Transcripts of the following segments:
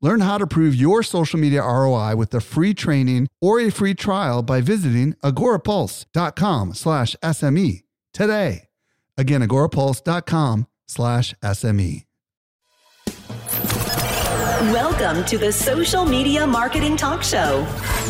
Learn how to prove your social media ROI with a free training or a free trial by visiting agorapulse.com slash SME today. Again, agorapulse.com slash SME. Welcome to the Social Media Marketing Talk Show,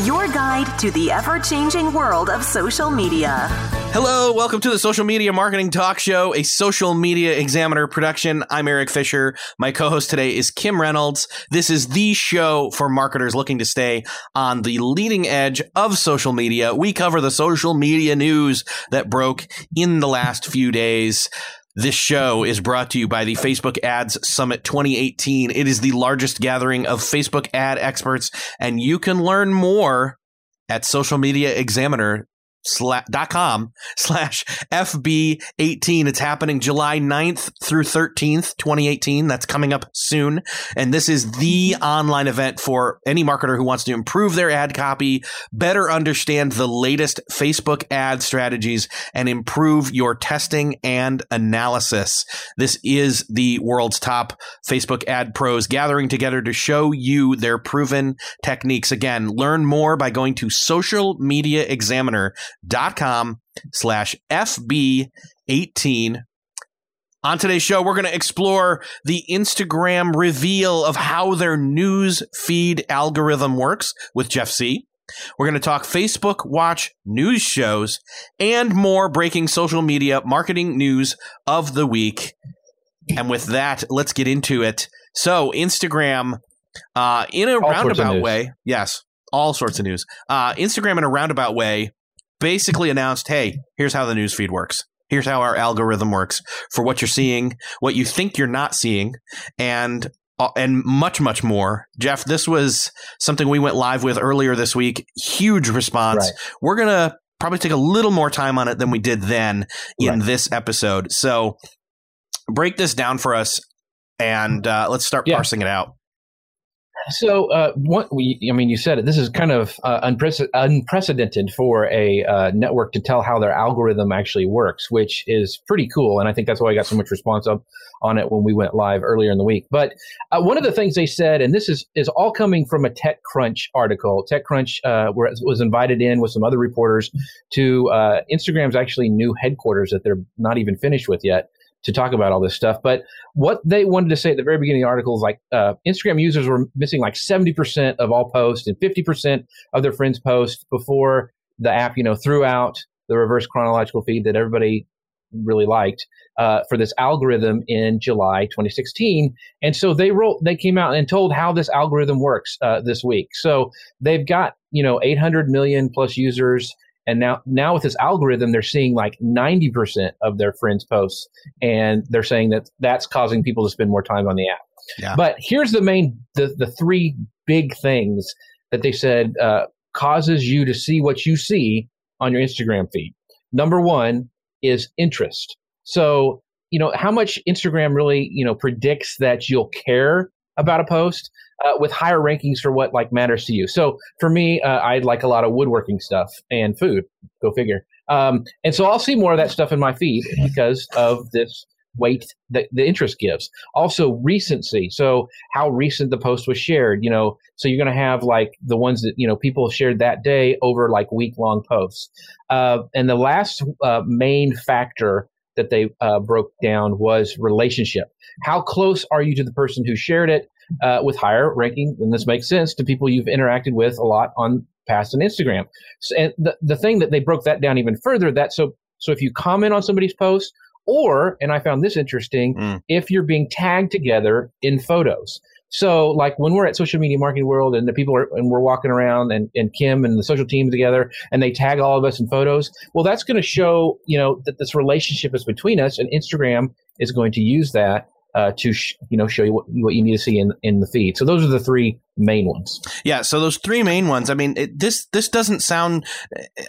your guide to the ever changing world of social media. Hello, welcome to the Social Media Marketing Talk Show, a social media examiner production. I'm Eric Fisher. My co host today is Kim Reynolds. This is the show for marketers looking to stay on the leading edge of social media. We cover the social media news that broke in the last few days. This show is brought to you by the Facebook Ads Summit 2018. It is the largest gathering of Facebook ad experts, and you can learn more at Social Examiner dot com slash FB18. It's happening July 9th through 13th, 2018. That's coming up soon. And this is the online event for any marketer who wants to improve their ad copy, better understand the latest Facebook ad strategies, and improve your testing and analysis. This is the world's top Facebook ad pros gathering together to show you their proven techniques. Again, learn more by going to Social Media Examiner com slash FB18. On today's show, we're going to explore the Instagram reveal of how their news feed algorithm works with Jeff Sieh We're going to talk Facebook Watch news shows and more breaking social media marketing news of the week. And with that, let's get into it. So, Instagram, uh, in a all roundabout way, yes, all sorts of news. Uh, Instagram, in a roundabout way, basically announced, hey, here's how the newsfeed works. Here's how our algorithm works for what you're seeing, what you think you're not seeing, and uh, and much much more. Jeff, this was something we went live with earlier this week. Huge response. Right. We're gonna probably take a little more time on it than we did then in right. this episode. So break this down for us, and uh, let's start yeah. parsing it out. So, uh, what we, I mean, you said it. This is kind of uh, unprecedented for a uh, network to tell how their algorithm actually works, which is pretty cool. And I think that's why I got so much response up on it when we went live earlier in the week. But uh, one of the things they said, and this is is all coming from a TechCrunch article. TechCrunch uh, was invited in with some other reporters to uh, Instagram's actually new headquarters that they're not even finished with yet to talk about all this stuff. But what they wanted to say at the very beginning of the article is like uh, Instagram users were missing like 70% of all posts and 50% of their friends' posts before the app, you know, threw out the reverse chronological feed that everybody really liked uh, for this algorithm in July 2016. And so they wrote, they came out and told how this algorithm works uh, this week. So they've got, you know, 800 million plus users and now, now with this algorithm, they're seeing like 90% of their friends' posts, and they're saying that that's causing people to spend more time on the app. Yeah. But here's the main, the, the three big things that they said uh, causes you to see what you see on your Instagram feed. Number one is interest. So, you know, how much Instagram really, you know, predicts that you'll care about a post uh, with higher rankings for what like matters to you. So for me, uh, I like a lot of woodworking stuff and food. Go figure. Um, and so I'll see more of that stuff in my feed because of this weight that the interest gives. Also recency. So how recent the post was shared, you know, so you're going to have like the ones that, you know, people shared that day over like week long posts. Uh, and the last uh, main factor that they uh, broke down was relationship. How close are you to the person who shared it? uh, with higher ranking, and this makes sense to people you've interacted with a lot on past and Instagram. So, and the, the thing that they broke that down even further, that so so if you comment on somebody's post, or and I found this interesting, mm. if you're being tagged together in photos. So like when we're at social media marketing world and the people are and we're walking around and, and Kim and the social team together and they tag all of us in photos, well that's going to show, you know, that this relationship is between us and Instagram is going to use that uh, to sh- you know show you what, what you need to see in in the feed. So those are the three main ones. Yeah, so those three main ones. I mean, it, this this doesn't sound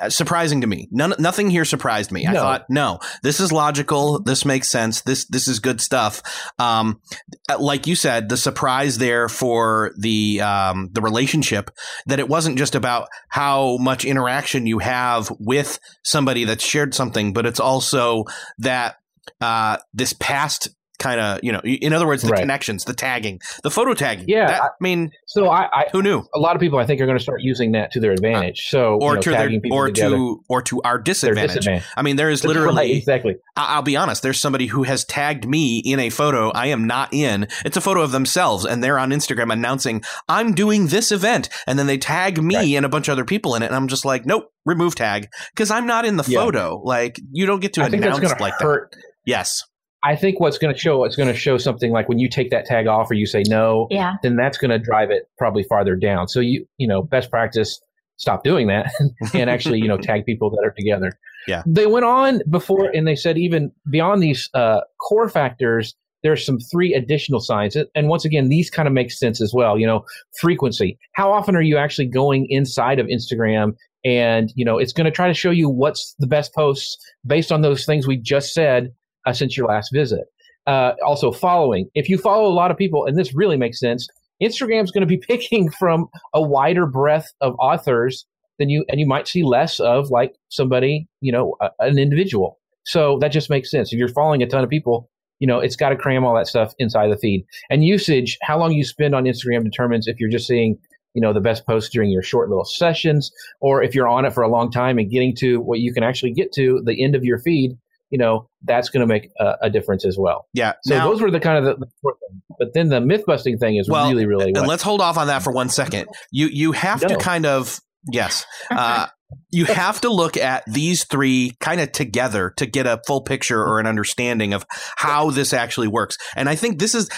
uh, surprising to me. None, nothing here surprised me. I thought, no, this is logical. This makes sense. This this is good stuff. Um, uh, like you said, the surprise there for the um, the relationship that it wasn't just about how much interaction you have with somebody that's shared something, but it's also that uh, this past kind of you know, in other words, the Right. connections, the tagging, the photo tagging. Yeah, That- I- mean, So I, I who knew? a lot of people I think are going to start using that to their uh, advantage. So or you know, to their or together, to or to our disadvantage. disadvantage. I mean, there is That's literally. right, exactly. I- I'll be honest. There's somebody who has tagged me in a photo I am not in. It's a photo of themselves, and they're on Instagram announcing I'm doing this event, and then they tag me Right. and a bunch of other people in it, and I'm just like, nope, remove tag because I'm not in the Yeah. photo. Like you don't get to I announce like hurt. that. Yes, I think what's going to show it's going to show something like when you take that tag off or you say no, Yeah. then that's going to drive it probably farther down. So you you know best practice stop doing that and actually you know tag people that are together. Yeah. They went on before and they said even beyond these uh, core factors, there's some three additional signs, and once again these kind of make sense as well. You know, frequency. How often are you actually going inside of Instagram? And you know it's going to try to show you what's the best posts based on those things we just said uh, since your last visit. Uh, also, following. If you follow a lot of people, and this really makes sense, Instagram's going to be picking from a wider breadth of authors than you, and you might see less of like somebody, you know, a, an individual. So that just makes sense. If you're following a ton of people, you know, it's got to cram all that stuff inside the feed. And usage, how long you spend on Instagram determines if you're just seeing, you know, the best posts during your short little sessions, or if you're on it for a long time and getting to what you can actually get to the end of your feed, you know, that's going to make a, a difference as well. yeah. So now, those were the kind of the, the core thing. But then the myth busting thing is Well, really, really and let's hold off on that for one second. You you have to kind of yes. Uh, you have to look at these three kind of together to get a full picture or an understanding of how this actually works. And I think this is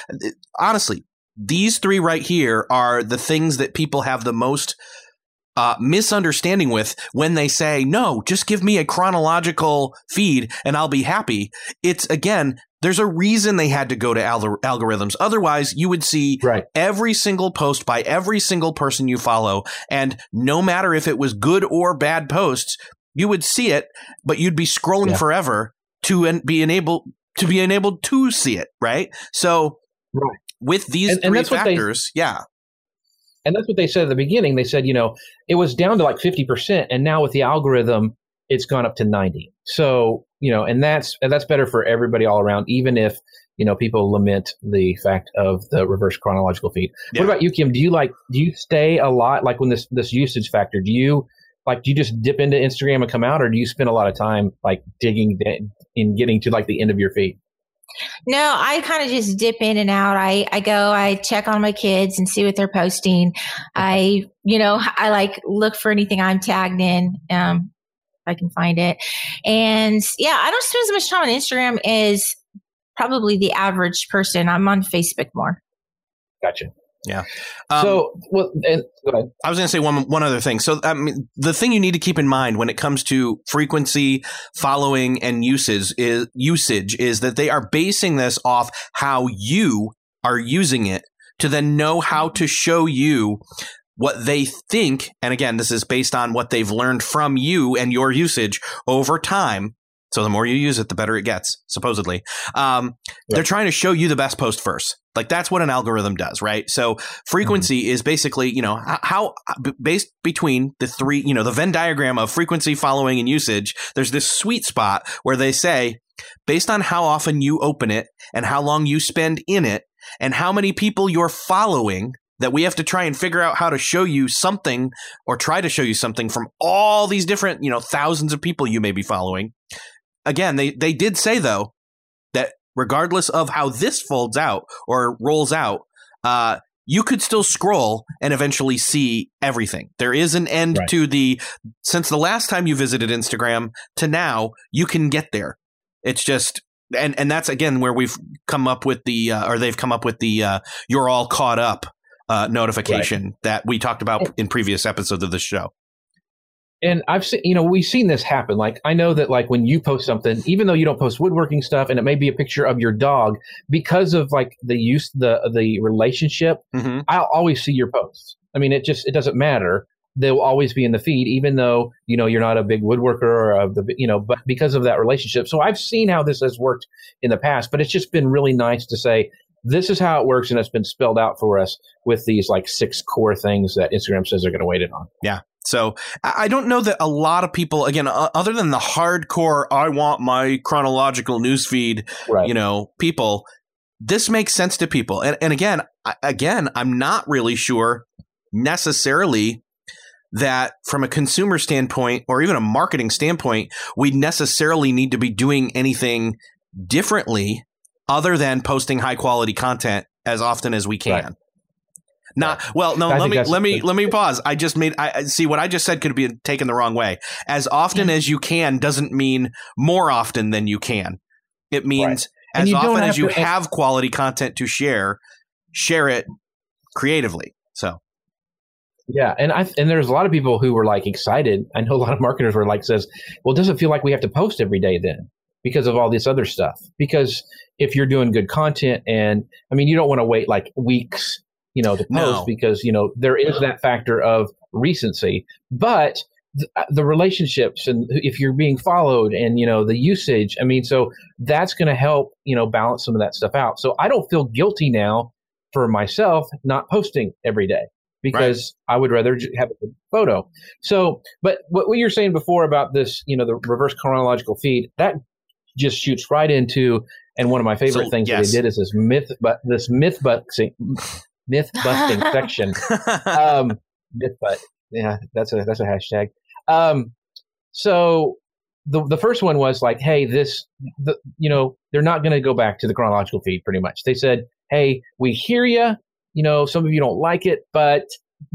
honestly these three right here are the things that people have the most uh, misunderstanding with when they say, no, just give me a chronological feed and I'll be happy. It's again, there's a reason they had to go to al- algorithms. Otherwise, you would see right. every single post by every single person you follow. And no matter if it was good or bad posts, you would see it, but you'd be scrolling Yeah. forever to en- be enabled to be enabled to see it. Right. So Right. with these And- and three that's what they- factors, yeah. And that's what they said at the beginning. They said, you know, it was down to like 50%. And now with the algorithm, it's gone up to 90. So, you know, and that's, and that's better for everybody all around, even if, you know, people lament the fact of the reverse chronological feed. Yeah. What about you, Kim? Do you like, do you stay a lot like when this, this usage factor, do you like, do you just dip into Instagram and come out or do you spend a lot of time like digging in getting to like the end of your feed? No, I kind of just dip in and out. I, I go, I check on my kids and see what they're posting. I, you know, I like look for anything I'm tagged in, um, if I can find it. And yeah, I don't spend as much time on Instagram as probably the average person. I'm on Facebook more. Gotcha. Um, so, well, and go ahead. I was going to say one one other thing. So, I mean, the thing you need to keep in mind when it comes to frequency, following, and usage is usage is that they are basing this off how you are using it to then know how to show you what they think. And again, this is based on what they've learned from you and your usage over time. So the more you use it, the better it gets, supposedly. Um, They're trying to show you the best post first. Like that's what an algorithm does, right? So frequency mm-hmm. is basically, you know, how based between the three, you know, the Venn diagram of frequency, following, and usage. There's this sweet spot where they say, based on how often you open it and how long you spend in it and how many people you're following, that we have to try and figure out how to show you something or try to show you something from all these different, you know, thousands of people you may be following. Again, they they did say though that regardless of how this folds out or rolls out, uh, you could still scroll and eventually see everything. There is an end Right. to the since the last time you visited Instagram to now, you can get there. It's just and and that's again where we've come up with the uh, or they've come up with the uh, you're all caught up uh, notification that we talked about in previous episodes of the show. And I've seen, you know, we've seen this happen. Like, I know that, like, when you post something, even though you don't post woodworking stuff, and it may be a picture of your dog, because of like the use, the the relationship, Mhm. I'll always see your posts. I mean, it just it doesn't matter. They'll always be in the feed, even though you know you're not a big woodworker or of the, you know, but because of that relationship. So I've seen how this has worked in the past, but it's just been really nice to say this is how it works, and it's been spelled out for us with these like six core things that Instagram says they're going to weight it on. Yeah so I don't know that a lot of people, again, uh, other than the hardcore, I want my chronological newsfeed, Right. you know, people, this makes sense to people. And, and again, I, again, I'm not really sure necessarily that from a consumer standpoint or even a marketing standpoint, we necessarily need to be doing anything differently other than posting high quality content as often as we can. Right. Not well. No, I let me let me let me pause. I just made. I see what I just said could be taken the wrong way. As often mm. as you can doesn't mean more often than you can. It means as often as you to- have quality content to share, share it creatively. So Yeah, and I and there's a lot of people who were like excited. I know a lot of marketers were like, "says, well, doesn't feel like we have to post every day then because of all this other stuff." Because if you're doing good content, and I mean, you don't want to wait like weeks, you know, to post No. because you know there is that factor of recency, but the, uh, the relationships and if you're being followed and you know the usage i mean so that's going to help you know balance some of that stuff out so i don't feel guilty now for myself not posting every day because I would rather have a photo. So, but what, what you're saying before about this, you know, the reverse chronological feed, that just shoots right into, and one of my favorite So, things yes. that they did is this myth, but this myth busting, myth busting section. Um, myth butt. Yeah, that's a, that's a hashtag. Um, so the, the first one was like, Hey, this, the, you know, they're not going to go back to the chronological feed pretty much. They said, Hey, we hear you. You know, some of you don't like it, but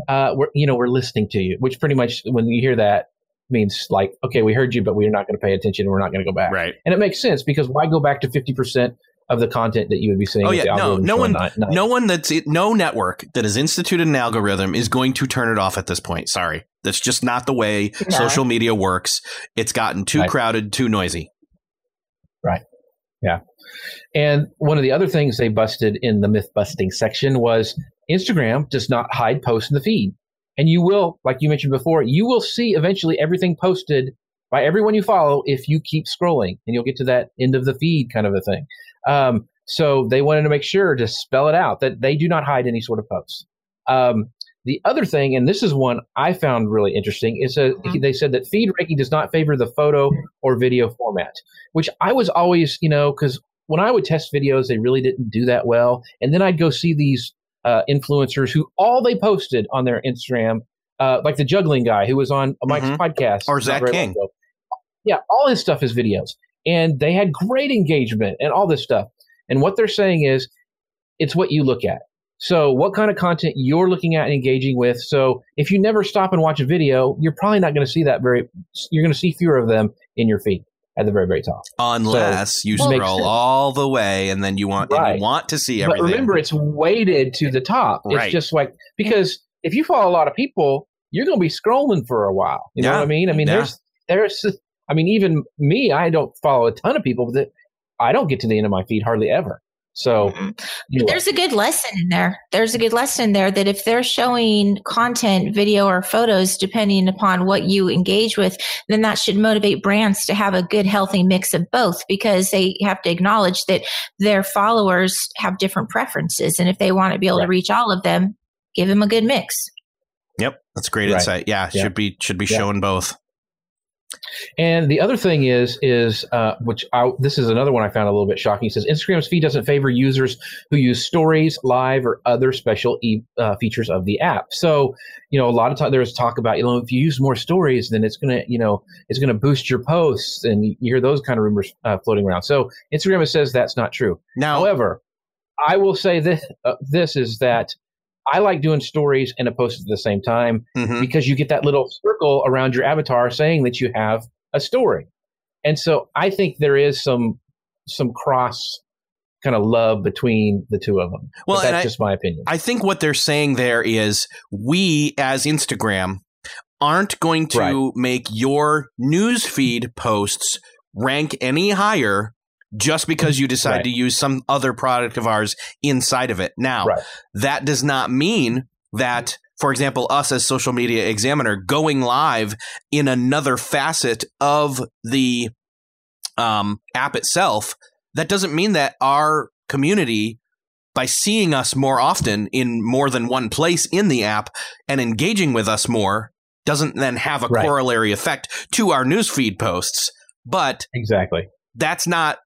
uh, we're you know we're listening to you. Which pretty much when you hear that means like, okay, we heard you, but we're not going to pay attention and we're not going to go back. right. And it makes sense because why go back to fifty percent of the content that you would be seeing? Oh yeah, no, no one, ni- ni- no one that's no network that has instituted an algorithm is going to turn it off at this point. Sorry, that's just not the way No. social media works. It's gotten too Right. crowded, too noisy. Right. Yeah. And one of the other things they busted in the myth busting section was Instagram does not hide posts in the feed. And you will, like you mentioned before, you will see eventually everything posted by everyone you follow if you keep scrolling and you'll get to that end of the feed kind of a thing. Um, so they wanted to make sure to spell it out that they do not hide any sort of posts. Um, the other thing, and this is one I found really interesting, is that Mhm. they said that feed ranking does not favor the photo or video format, which I was always, you know, because when I would test videos, they really didn't do that well. And then I'd go see these uh, influencers who all they posted on their Instagram, uh, like the juggling guy who was on Mike's Mhm. podcast. Or Zach King. Yeah, all his stuff is videos. And they had great engagement and all this stuff. And what they're saying is it's what you look at. So, what kind of content you're looking at and engaging with. So, if you never stop and watch a video, you're probably not going to see that very, you're going to see fewer of them in your feed at the very, very top. Unless you scroll all the way and then you want Right. you want to see everything. But remember, it's weighted to the top. It's Right. just like, because if you follow a lot of people, you're going to be scrolling for a while. You know what I mean? I mean, Yeah. there's, there's, I mean, even me, I don't follow a ton of people, but I don't get to the end of my feed hardly ever. So, mm-hmm. anyway. There's a good lesson in there. There's a good lesson there that if they're showing content, video, or photos, depending upon what you engage with, then that should motivate brands to have a good, healthy mix of both because they have to acknowledge that their followers have different preferences. And if they want to be able Right. to reach all of them, give them a good mix. yep, that's great Right. insight. Yeah, Yeah. should be should be Yeah. showing both. And the other thing is, is uh, which I, this is another one I found a little bit shocking. It says Instagram's feed doesn't favor users who use stories, live, or other special e- uh, features of the app. So, you know, a lot of time there's talk about, you know, if you use more stories, then it's gonna, you know, it's gonna boost your posts, and you hear those kind of rumors uh, floating around. So Instagram says that's not true. Now, However, I will say this: uh, this is that I like doing stories and a post at the same time mhm. because you get that little circle around your avatar saying that you have a story. And so I think there is some some cross kind of love between the two of them. Well, that's I- just my opinion. I think what they're saying there is we as Instagram aren't going to Right. make your newsfeed posts rank any higher just because you decide Right. to use some other product of ours inside of it. Now, Right. that does not mean that, for example, us as social media examiner going live in another facet of the um, app itself, that doesn't mean that our community, by seeing us more often in more than one place in the app and engaging with us more, doesn't then have a Right. corollary effect to our newsfeed posts. But Exactly. that's not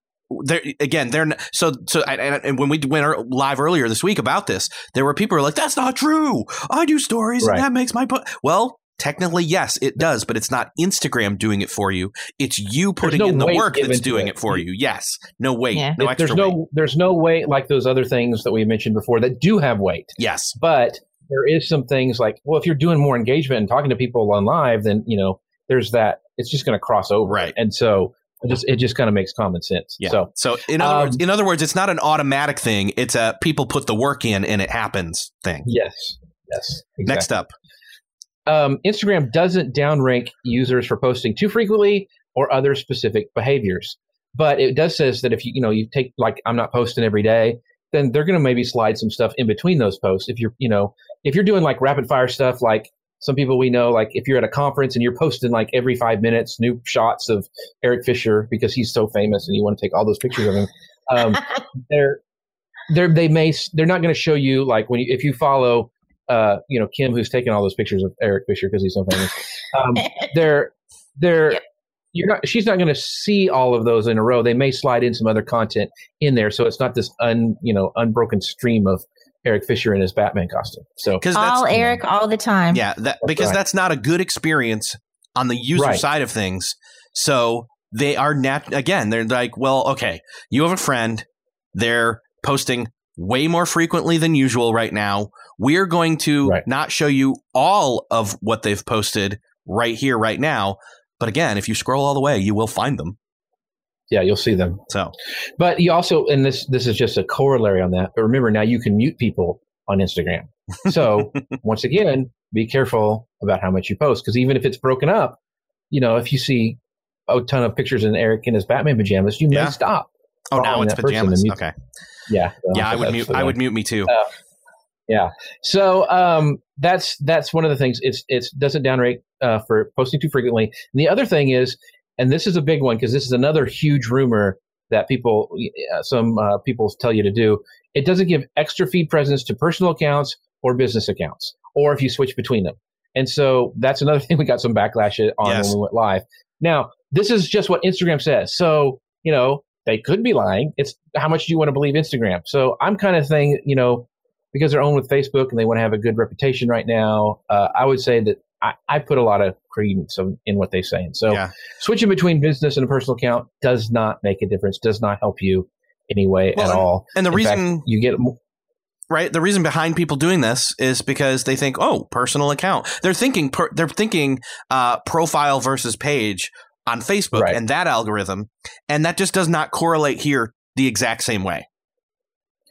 there again they're not, so so and, and- and when we went live earlier this week about this there were people who were like that's not true i do stories Right. and that makes my po-. well technically yes it does but it's not instagram doing it for you it's you putting no in the work that's doing it. it for you yes no weight Yeah. no extra there's no weight there's no weight like those other things that we mentioned before that do have weight. yes But there is some things like, well, if you're doing more engagement and talking to people on live, then you know there's that. It's just going to cross over, Right. And so it just it just kind of makes common sense. yeah So so in other um, words in other words it's not an automatic thing it's a people put the work in and it happens thing yes, yes. next up um, Instagram doesn't downrank users for posting too frequently or other specific behaviors. But it does says that if you you know you take like I'm not posting every day, then they're going to maybe slide some stuff in between those posts. If you're you know if you're doing like rapid fire stuff, like some people we know, like if you're at a conference and you're posting like every five minutes new shots of Eric Fisher because he's so famous and you want to take all those pictures of him, um, they're they're they may they're not going to show you like when you if you follow uh you know Kim who's taking all those pictures of Eric Fisher because he's so famous. Um, they're they're Yep. you're not she's not going to see all of those in a row. They may slide in some other content in there, so it's not this un you know unbroken stream of Eric Fisher in his Batman costume. So because that's all Eric all the time. Yeah, that because right. that's not a good experience on the user Right. side of things. So they are nat again, they're like, well, okay, you have a friend, they're posting way more frequently than usual right now. We're going to Right. not show you all of what they've posted right here, right now. But again, if you scroll all the way, you will find them. Yeah, you'll see them. So But you also, and this this is just a corollary on that. But remember, now you can mute people on Instagram. So once again, be careful about how much you post because even if it's broken up, you know, if you see a ton of pictures in Eric in his Batman pajamas, you Yeah. may stop. Oh now it's pajamas. Okay. Yeah, Yeah, I would mute I would mute me too. Yeah. So um, that's that's one of the things. It's it's doesn't downrate uh, for posting too frequently. And the other thing is, and this is a big one because this is another huge rumor that people uh, some uh, people tell you to do. It doesn't give extra feed presence to personal accounts or business accounts, or if you switch between them. And so that's another thing we got some backlash on Yes. when we went live. Now this is just what Instagram says. So you know they could be lying. It's how much do you want to believe Instagram? So I'm kind of saying, you know, because they're owned with Facebook and they want to have a good reputation right now, uh, I would say that I, I put a lot of credence in what they say. And so Yeah. switching between business and a personal account does not make a difference, does not help you anyway Well, at all. And the In fact, reason you get right the reason behind people doing this is because they think oh personal account they're thinking per, they're thinking uh, profile versus page on facebook Right. and that algorithm and that just does not correlate here the exact same way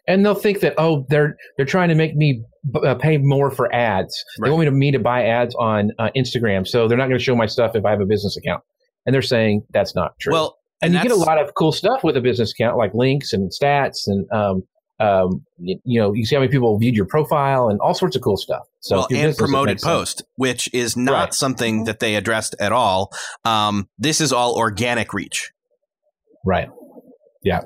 and they'll think that oh they're they're trying to make me b- uh, pay more for ads. Right. They want me to me to buy ads on uh, Instagram, so they're not going to show my stuff if I have a business account. And they're saying that's not true. well and, you get a lot of cool stuff with a business account, like links and stats, and um, um, you, you know, you see how many people viewed your profile and all sorts of cool stuff. So well, and promoted post, which is not Right. something that they addressed at all. Um, this is all organic reach, right? Yeah,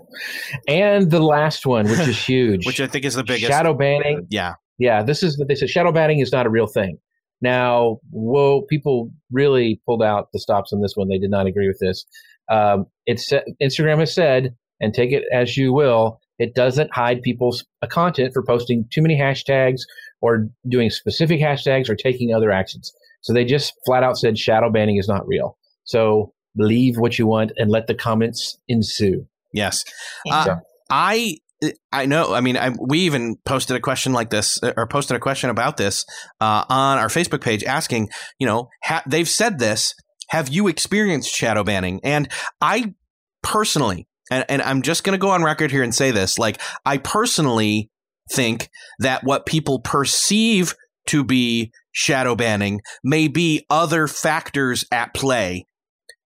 and the last one, which is huge, which I think is the biggest. shadow banning. yeah, Yeah, this is they said shadow banning is not a real thing. Now, whoa, people really pulled out the stops on this one. They did not agree with this. Um, it's Instagram has said, and take it as you will, it doesn't hide people's uh, content for posting too many hashtags or doing specific hashtags or taking other actions. So they just flat out said shadow banning is not real. So believe what you want and let the comments ensue. Yes. Uh, So- I I know. I mean, I, we even posted a question like this, uh, or posted a question about this uh, on our Facebook page, asking, you know, ha- they've said this. Have you experienced shadow banning? And I personally, and, and I'm just going to go on record here and say this, like I personally think that what people perceive to be shadow banning may be other factors at play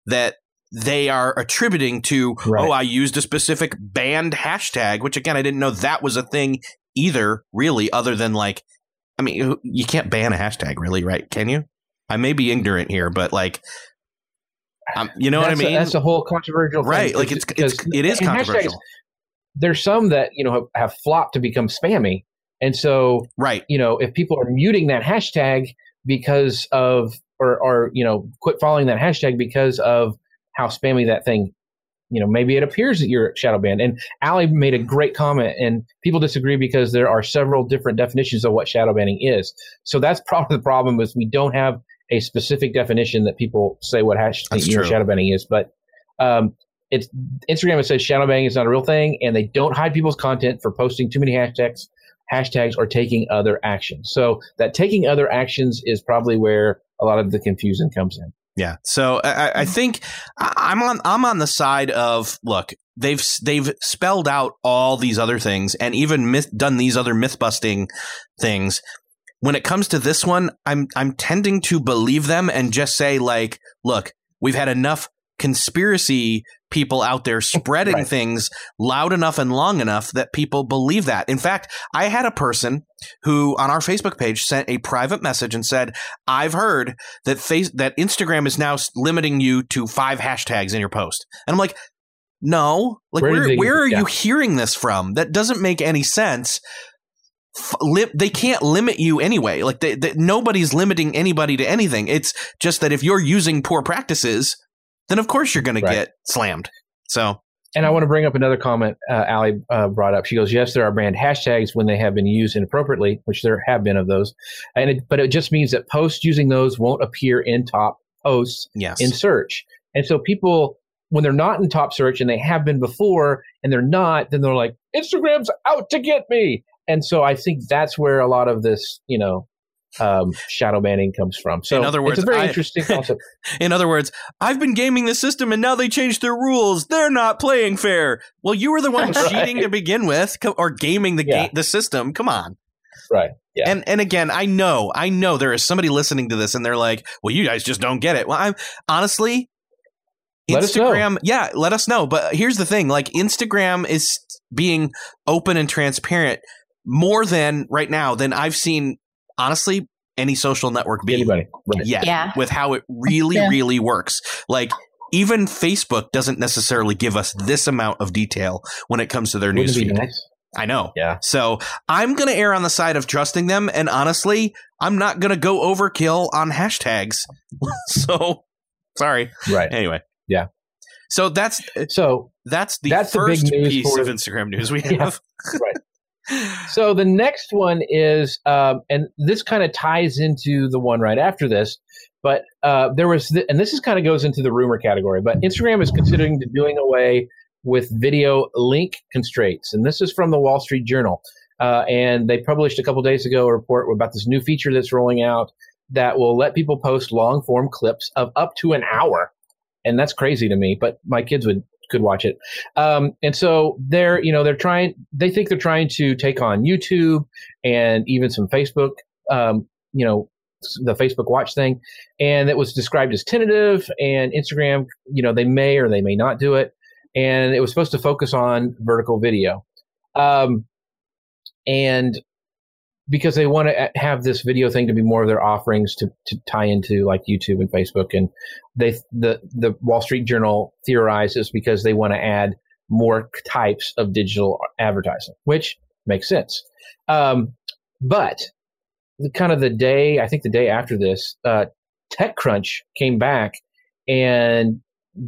that they are attributing to Right. oh i used a specific banned hashtag which again i didn't know that was a thing either really other than like i mean you- can't ban a hashtag really right? Can you? I may be ignorant here but like um, you know that's what i mean A, that's a whole controversial thing, right like it's, it's it is hashtags- controversial. there's some that you know have, have flopped to become spammy, and so right. you know if people are muting that hashtag because of or or you know quit following that hashtag because of how spammy that thing you know maybe it appears that you're shadow banned and ali made a great comment and people disagree because there are several different definitions of what shadow banning is so that's probably the problem is we don't have a specific definition that people say what hash That's you know, true. shadow banning is but um it's instagram it says shadow banning is not a real thing and they don't hide people's content for posting too many hashtags hashtags or taking other actions. So that taking other actions is probably where a lot of the confusion comes in. Yeah. So I, I- I mm. think I'm on I'm on the side of look. They've they've spelled out all these other things and even myth, done these other myth busting things. When it comes to this one, I'm I'm tending to believe them and just say like, look, we've had enough conspiracy people out there spreading Right. things loud enough and long enough that people believe that. In fact, I had a person who on our Facebook page sent a private message and said, "I've heard that face that Instagram is now limiting you to five hashtags in your post. And I'm like, no, like Where where they where, are this? you hearing this from? That doesn't make any sense. They can't limit you anyway. Like they, they, nobody's limiting anybody to anything. It's just that if you're using poor practices, then of course you're going Right. to get slammed. So And I want to bring up another comment uh, Ali uh, brought up. She goes, "Yes, there are brand hashtags when they have been used inappropriately, which there have been of those, and it, but it just means that posts using those won't appear in top posts yes, in search. And so people, when they're not in top search and they have been before and they're not, then they're like, Instagram's out to get me. And so I think that's where a lot of this, you know, um, shadow banning comes from. So In other words, it's a very I- interesting concept. in other words, I've been gaming the system and now they changed their rules. They're not playing fair. Well, you were the one Right. cheating to begin with, or gaming the Yeah. game, the system. Come on. right. Yeah. And and again, I know, I know there is somebody listening to this and they're like, "Well, you guys just don't get it." Well, I'm honestly Let. Instagram, yeah, let us know. But here's the thing, like Instagram is being open and transparent more than right now than I've seen honestly any social network be Anybody. Right. yet Yeah. with how it really Yeah. really works. Like even Facebook doesn't necessarily give us this amount of detail when it comes to their Wouldn't newsfeed. nice? I know. Yeah. So I'm going to err on the side of trusting them. And honestly, I'm not going to go overkill on hashtags. so sorry. Right. Anyway. Yeah. So that's So that's the That's the big first news piece for- of Instagram news we Yeah. have. So the next one is, um, and this kind of ties into the one right after this, but uh, there was, th- and this is kind of goes into the rumor category, but Instagram is considering doing away with video link constraints, and this is from the Wall Street Journal, uh, and they published a couple days ago a report about this new feature that's rolling out that will let people post long form clips of up to an hour, and that's crazy to me, but my kids would could watch it. Um, and so they're, you know, they're trying, they think they're trying to take on YouTube and even some Facebook, um, you know, the Facebook Watch thing. And it was described as tentative and Instagram, you know, they may or they may not do it. And it was supposed to focus on vertical video. Um, and because they want to have this video thing to be more of their offerings to, to tie into like YouTube and Facebook. And they, the, the Wall Street Journal theorizes because they want to add more types of digital advertising, which makes sense. Um, but the kind of the day, I think the day after this, uh, TechCrunch came back and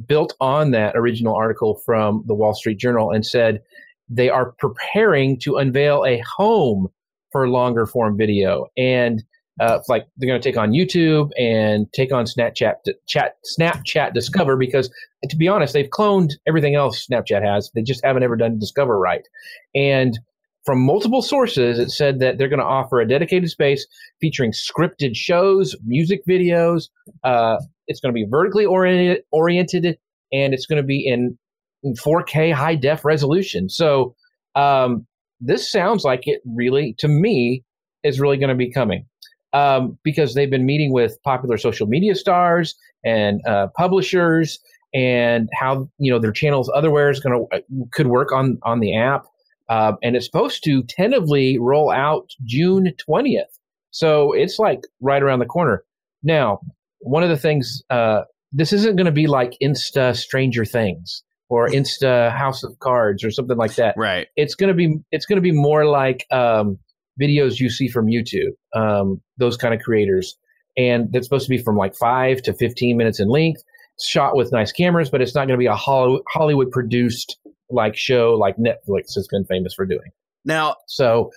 built on that original article from the Wall Street Journal and said they are preparing to unveil a home for longer form video and uh, like they're going to take on YouTube and take on Snapchat, chat, Snapchat Discover because, to be honest, they've cloned everything else Snapchat has. They just haven't ever done Discover right. And from multiple sources, it said that they're going to offer a dedicated space featuring scripted shows, music videos. Uh, it's going to be vertically oriented, oriented, and it's going to be in, in 4K high def resolution. So um, this sounds like it really, to me, is really going to be coming. um, because they've been meeting with popular social media stars and uh, publishers and how you know their channels otherwhere is going to uh, could work on on the app. Uh, and it's supposed to tentatively roll out June 20th. So it's like right around the corner. Now, one of the things, uh, this isn't going to be like Insta Stranger Things or Insta House of Cards or something like that. Right. It's going to be it's to be more like um, videos you see from YouTube, um, those kind of creators, and that's supposed to be from like five to fifteen minutes in length, shot with nice cameras, but it's not going to be a Hollywood produced like show like Netflix has been famous for doing. Now, so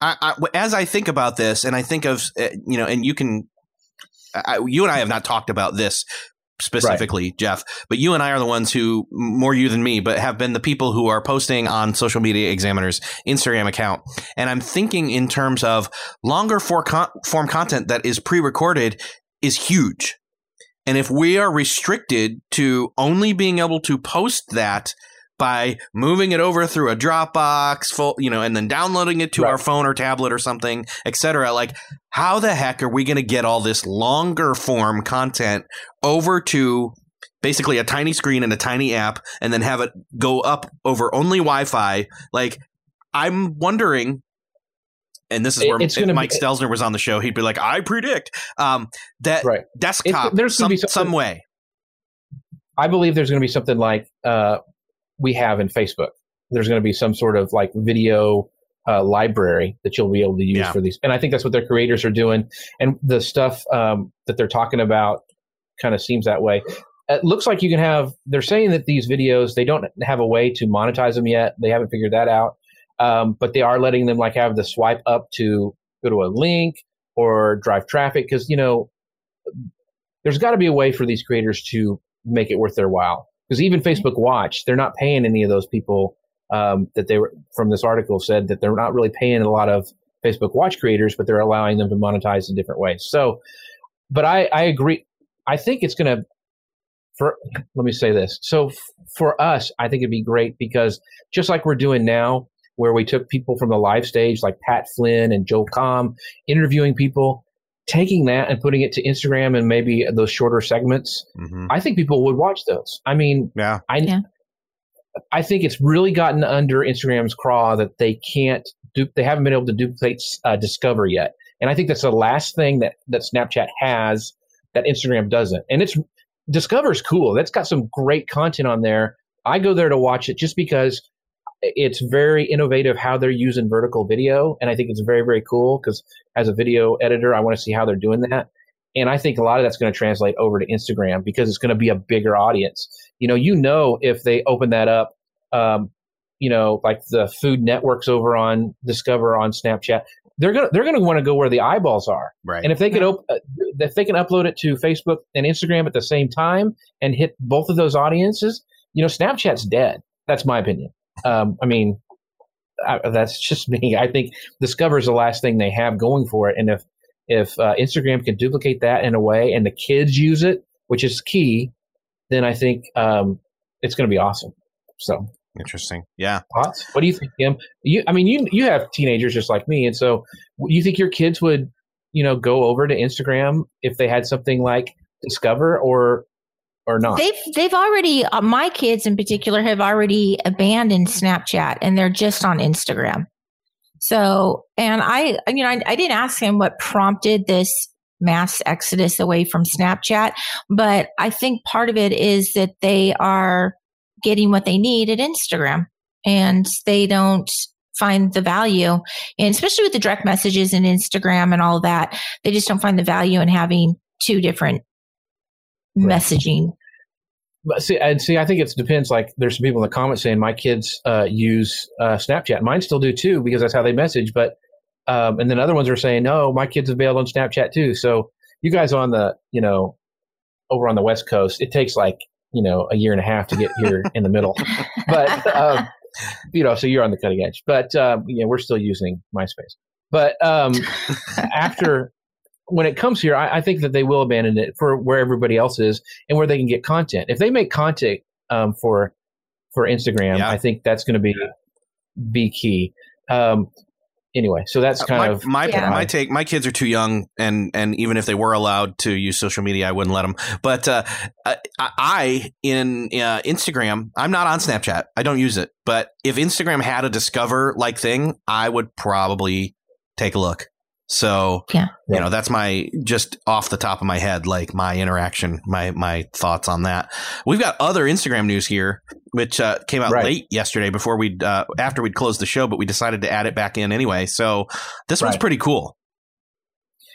I, I, as I think about this, and I think of uh, you know, and you can, I, you and I have not talked about this specifically, right. Jeff, but you and I are the ones who, more you than me, but have been the people who are posting on Social Media Examiner's Instagram account. And I'm thinking in terms of longer form content that is pre-recorded is huge. And if we are restricted to only being able to post that by moving it over through a Dropbox, full, you know, and then downloading it to right. our phone or tablet or something, etc. Like, how the heck are we going to get all this longer form content over to basically a tiny screen and a tiny app, and then have it go up over only Wi-Fi? Like, I'm wondering and this is where it's Mike be, Stelzner was on the show, he'd be like, "I predict um, that right. desktop there's some, some way." I believe there's going to be something like uh, we have in Facebook. There's going to be some sort of like video uh, library that you'll be able to use yeah. for these. And I think that's what their creators are doing. And the stuff um, that they're talking about kind of seems that way. It looks like you can have, they're saying that these videos, they don't have a way to monetize them yet. They haven't figured that out. Um, but they are letting them like have the swipe up to go to a link or drive traffic. Cause, you know, there's got to be a way for these creators to make it worth their while because even Facebook Watch, they're not paying any of those people um, that they were from this article said that they're not really paying a lot of Facebook Watch creators, but they're allowing them to monetize in different ways. So, but I, I agree. I think it's going to. For let me say this. So f- for us, I think it'd be great because just like we're doing now, where we took people from the live stage like Pat Flynn and Joel Comm, interviewing people, taking that and putting it to Instagram and maybe those shorter segments, mm-hmm. I think people would watch those. I mean, yeah, I, yeah. I think it's really gotten under Instagram's craw that they can't do, they haven't been able to duplicate uh, Discover yet. And I think that's the last thing that, that Snapchat has that Instagram doesn't. And it's Discover's cool. That's got some great content on there. I go there to watch it just because it's very innovative how they're using vertical video. And I think it's very, very cool because as a video editor, I want to see how they're doing that. And I think a lot of that's going to translate over to Instagram because it's going to be a bigger audience. You know, you know, if they open that up, um, you know, like the food networks over on Discover on Snapchat, they're gonna they're gonna want to go where the eyeballs are. Right. And if they can op- uh, if they can upload it to Facebook and Instagram at the same time and hit both of those audiences, you know, Snapchat's dead. That's my opinion. Um, I mean, I, that's just me. I think Discover is the last thing they have going for it, and if if uh, Instagram can duplicate that in a way, and the kids use it, which is key, then I think um, it's going to be awesome. So interesting, yeah. Thoughts? What do you think, Kim? You, I mean, you you have teenagers just like me, and so you think your kids would, you know, go over to Instagram if they had something like Discover, or or not? They've they've already uh, my kids in particular have already abandoned Snapchat and they're just on Instagram. So, and I you know I, I didn't ask him what prompted this mass exodus away from Snapchat, but I think part of it is that they are getting what they need at Instagram and they don't find the value and especially with the direct messages and Instagram and all that, they just don't find the value in having two different messaging. But see, and see, I think it depends. Like, there's some people in the comments saying my kids uh, use uh, Snapchat. Mine still do too because that's how they message. But um, and then other ones are saying, no, my kids have bailed on Snapchat too. So you guys on the, you know, over on the West Coast, it takes like you know a year and a half to get here in the middle. But um, you know, so you're on the cutting edge. But um, yeah, we're still using MySpace. But um, after when it comes here, I, I, think that they will abandon it for where everybody else is and where they can get content. If they make content um, for for Instagram, yeah. I think that's going to be be key. Um, anyway, so that's kind my, of my Yeah. my take. My kids are too young, and and even if they were allowed to use social media, I wouldn't let them. But uh, I, I in uh, Instagram, I'm not on Snapchat. I don't use it. But if Instagram had a discover like thing, I would probably take a look. So Yeah. you know that's my just off the top of my head, like my interaction, my my thoughts on that. We've got other Instagram news here, which uh, came out Right. late yesterday before we would uh, after we'd closed the show, but we decided to add it back in anyway. So this one's pretty cool.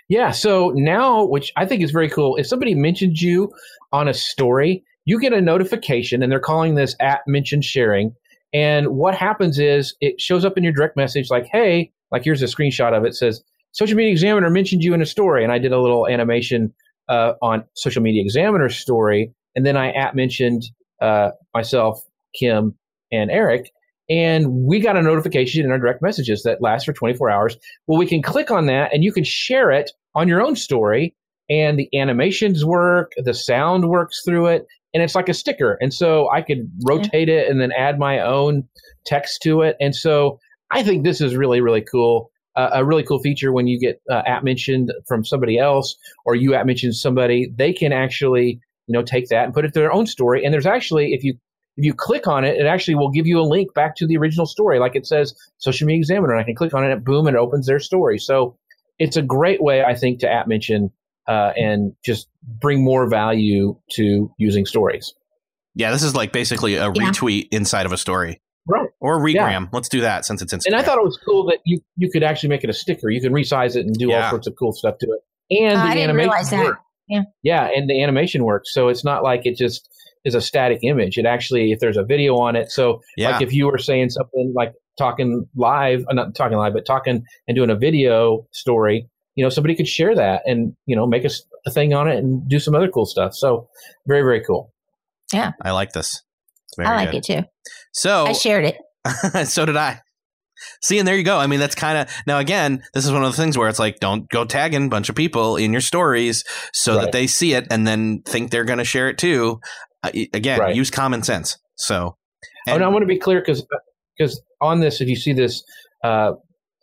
Yeah. So now, which I think is very cool, if somebody mentions you on a story, you get a notification, and they're calling this at mention sharing. And what happens is it shows up in your direct message like, hey, like here's a screenshot of it. It says, Social Media Examiner mentioned you in a story. And I did a little animation uh, on Social Media Examiner's story. And then I at mentioned uh, myself, Kim, and Eric. And we got a notification in our direct messages that lasts for 24 hours. Well, we can click on that and you can share it on your own story. And the animations work, the sound works through it, and it's like a sticker. And so I could rotate it and then add my own text to it. And so I think this is really, really cool. Uh, a really cool feature when you get uh, at mentioned from somebody else or you at mentioned somebody, they can actually, you know, take that and put it to their own story. And there's actually, if you if you click on it, it actually will give you a link back to the original story. Like it says Social Media Examiner, and I can click on it, and boom, and it opens their story. So it's a great way, I think, to at mention uh, and just bring more value to using stories. Yeah, this is like basically a Yeah. retweet inside of a story. Right. Or regram. Yeah. Let's do that since it's Instagram. And I thought it was cool that you you could actually make it a sticker. You can resize it and do Yeah. all sorts of cool stuff to it. And Uh, the I didn't animation realize that. works. Yeah. Yeah, and the animation works. So it's not like it just is a static image. It actually, if there's a video on it, so yeah. like if you were saying something like talking live, uh, not talking live, but talking and doing a video story, you know, somebody could share that and you know make a thing on it and do some other cool stuff. So very very cool. Yeah, I like this. It's very I like good. it too. So I shared it. so did I. See, and there you go. I mean, that's kind of now again. This is one of the things where it's like, don't go tagging a bunch of people in your stories so that they see it and then think they're going to share it too. Uh, again, Right. use common sense. So, Oh, and I want to be clear because because on this, if you see this uh,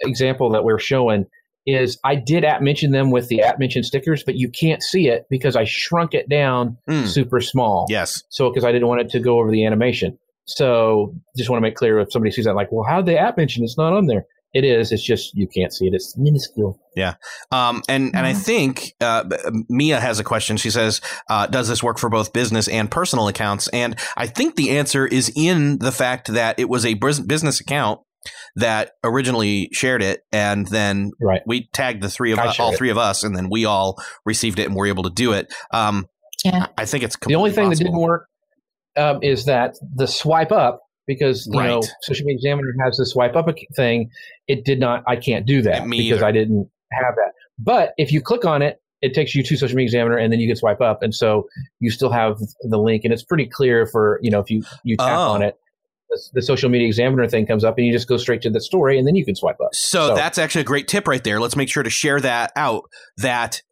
example that we're showing, is I did at mention them with the at mention stickers, but you can't see it because I shrunk it down Mm, super small. yes, So because I didn't want it to go over the animation. So just want to make clear if somebody sees that, like, well, how'd they at mention? It's not on there. It is. It's just you can't see it. It's minuscule. Yeah. Um, and and I Mhm. think uh, Mia has a question. She says, uh, "Does this work for both business and personal accounts?" And I think the answer is in the fact that it was a business account that originally shared it, and then Right. we tagged the three of us, all it. three of us, and then we all received it and were able to do it. Um, Yeah. I think it's The only thing that didn't work um, is that the swipe up, because you know Social Media Examiner has the swipe up thing. It did not. I can't do that Me because either. I didn't have that. But if you click on it, it takes you to Social Media Examiner, and then you can swipe up, and so you still have the link, and it's pretty clear for you know if you you tap Oh. on it. The, the social media examiner thing comes up and you just go straight to the story and then you can swipe up. So, So- that's actually a great tip right there. Let's make sure to share that out that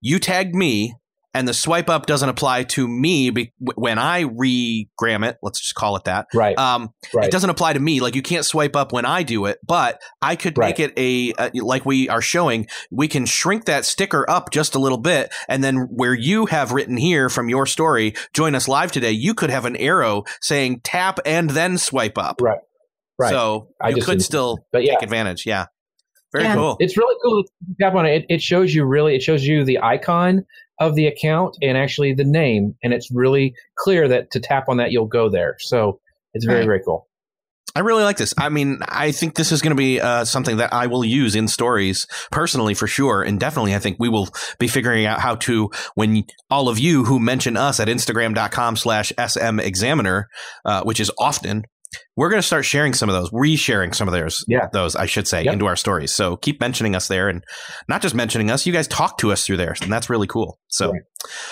you tagged me and the swipe up doesn't apply to me be- when I regram it. Let's just call it that. Right. Um, right. It doesn't apply to me. Like you can't swipe up when I do it, but I could Right. make it a, uh like we are showing. We can shrink that sticker up just a little bit, and then where you have written here from your story, join us live today. You could have an arrow saying tap and then swipe up. Right. Right. So I you could still but yeah, take advantage. Yeah. Very Yeah. cool. it's really cool. to Tap on it. it. It shows you really. It shows you the icon of the account and actually the name, and it's really clear that to tap on that you'll go there. So it's very Right. very cool. I really like this. I mean, I think this is going to be uh, something that I will use in stories personally for sure. And definitely, I think we will be figuring out how to, when all of you who mention us at Instagram.com slash SM Examiner, uh, which is often, we're going to start sharing some of those, resharing some of those, Yeah. those, I should say, Yep. into our stories. So keep mentioning us there and not just mentioning us, you guys talk to us through there. And that's really cool. So, Right.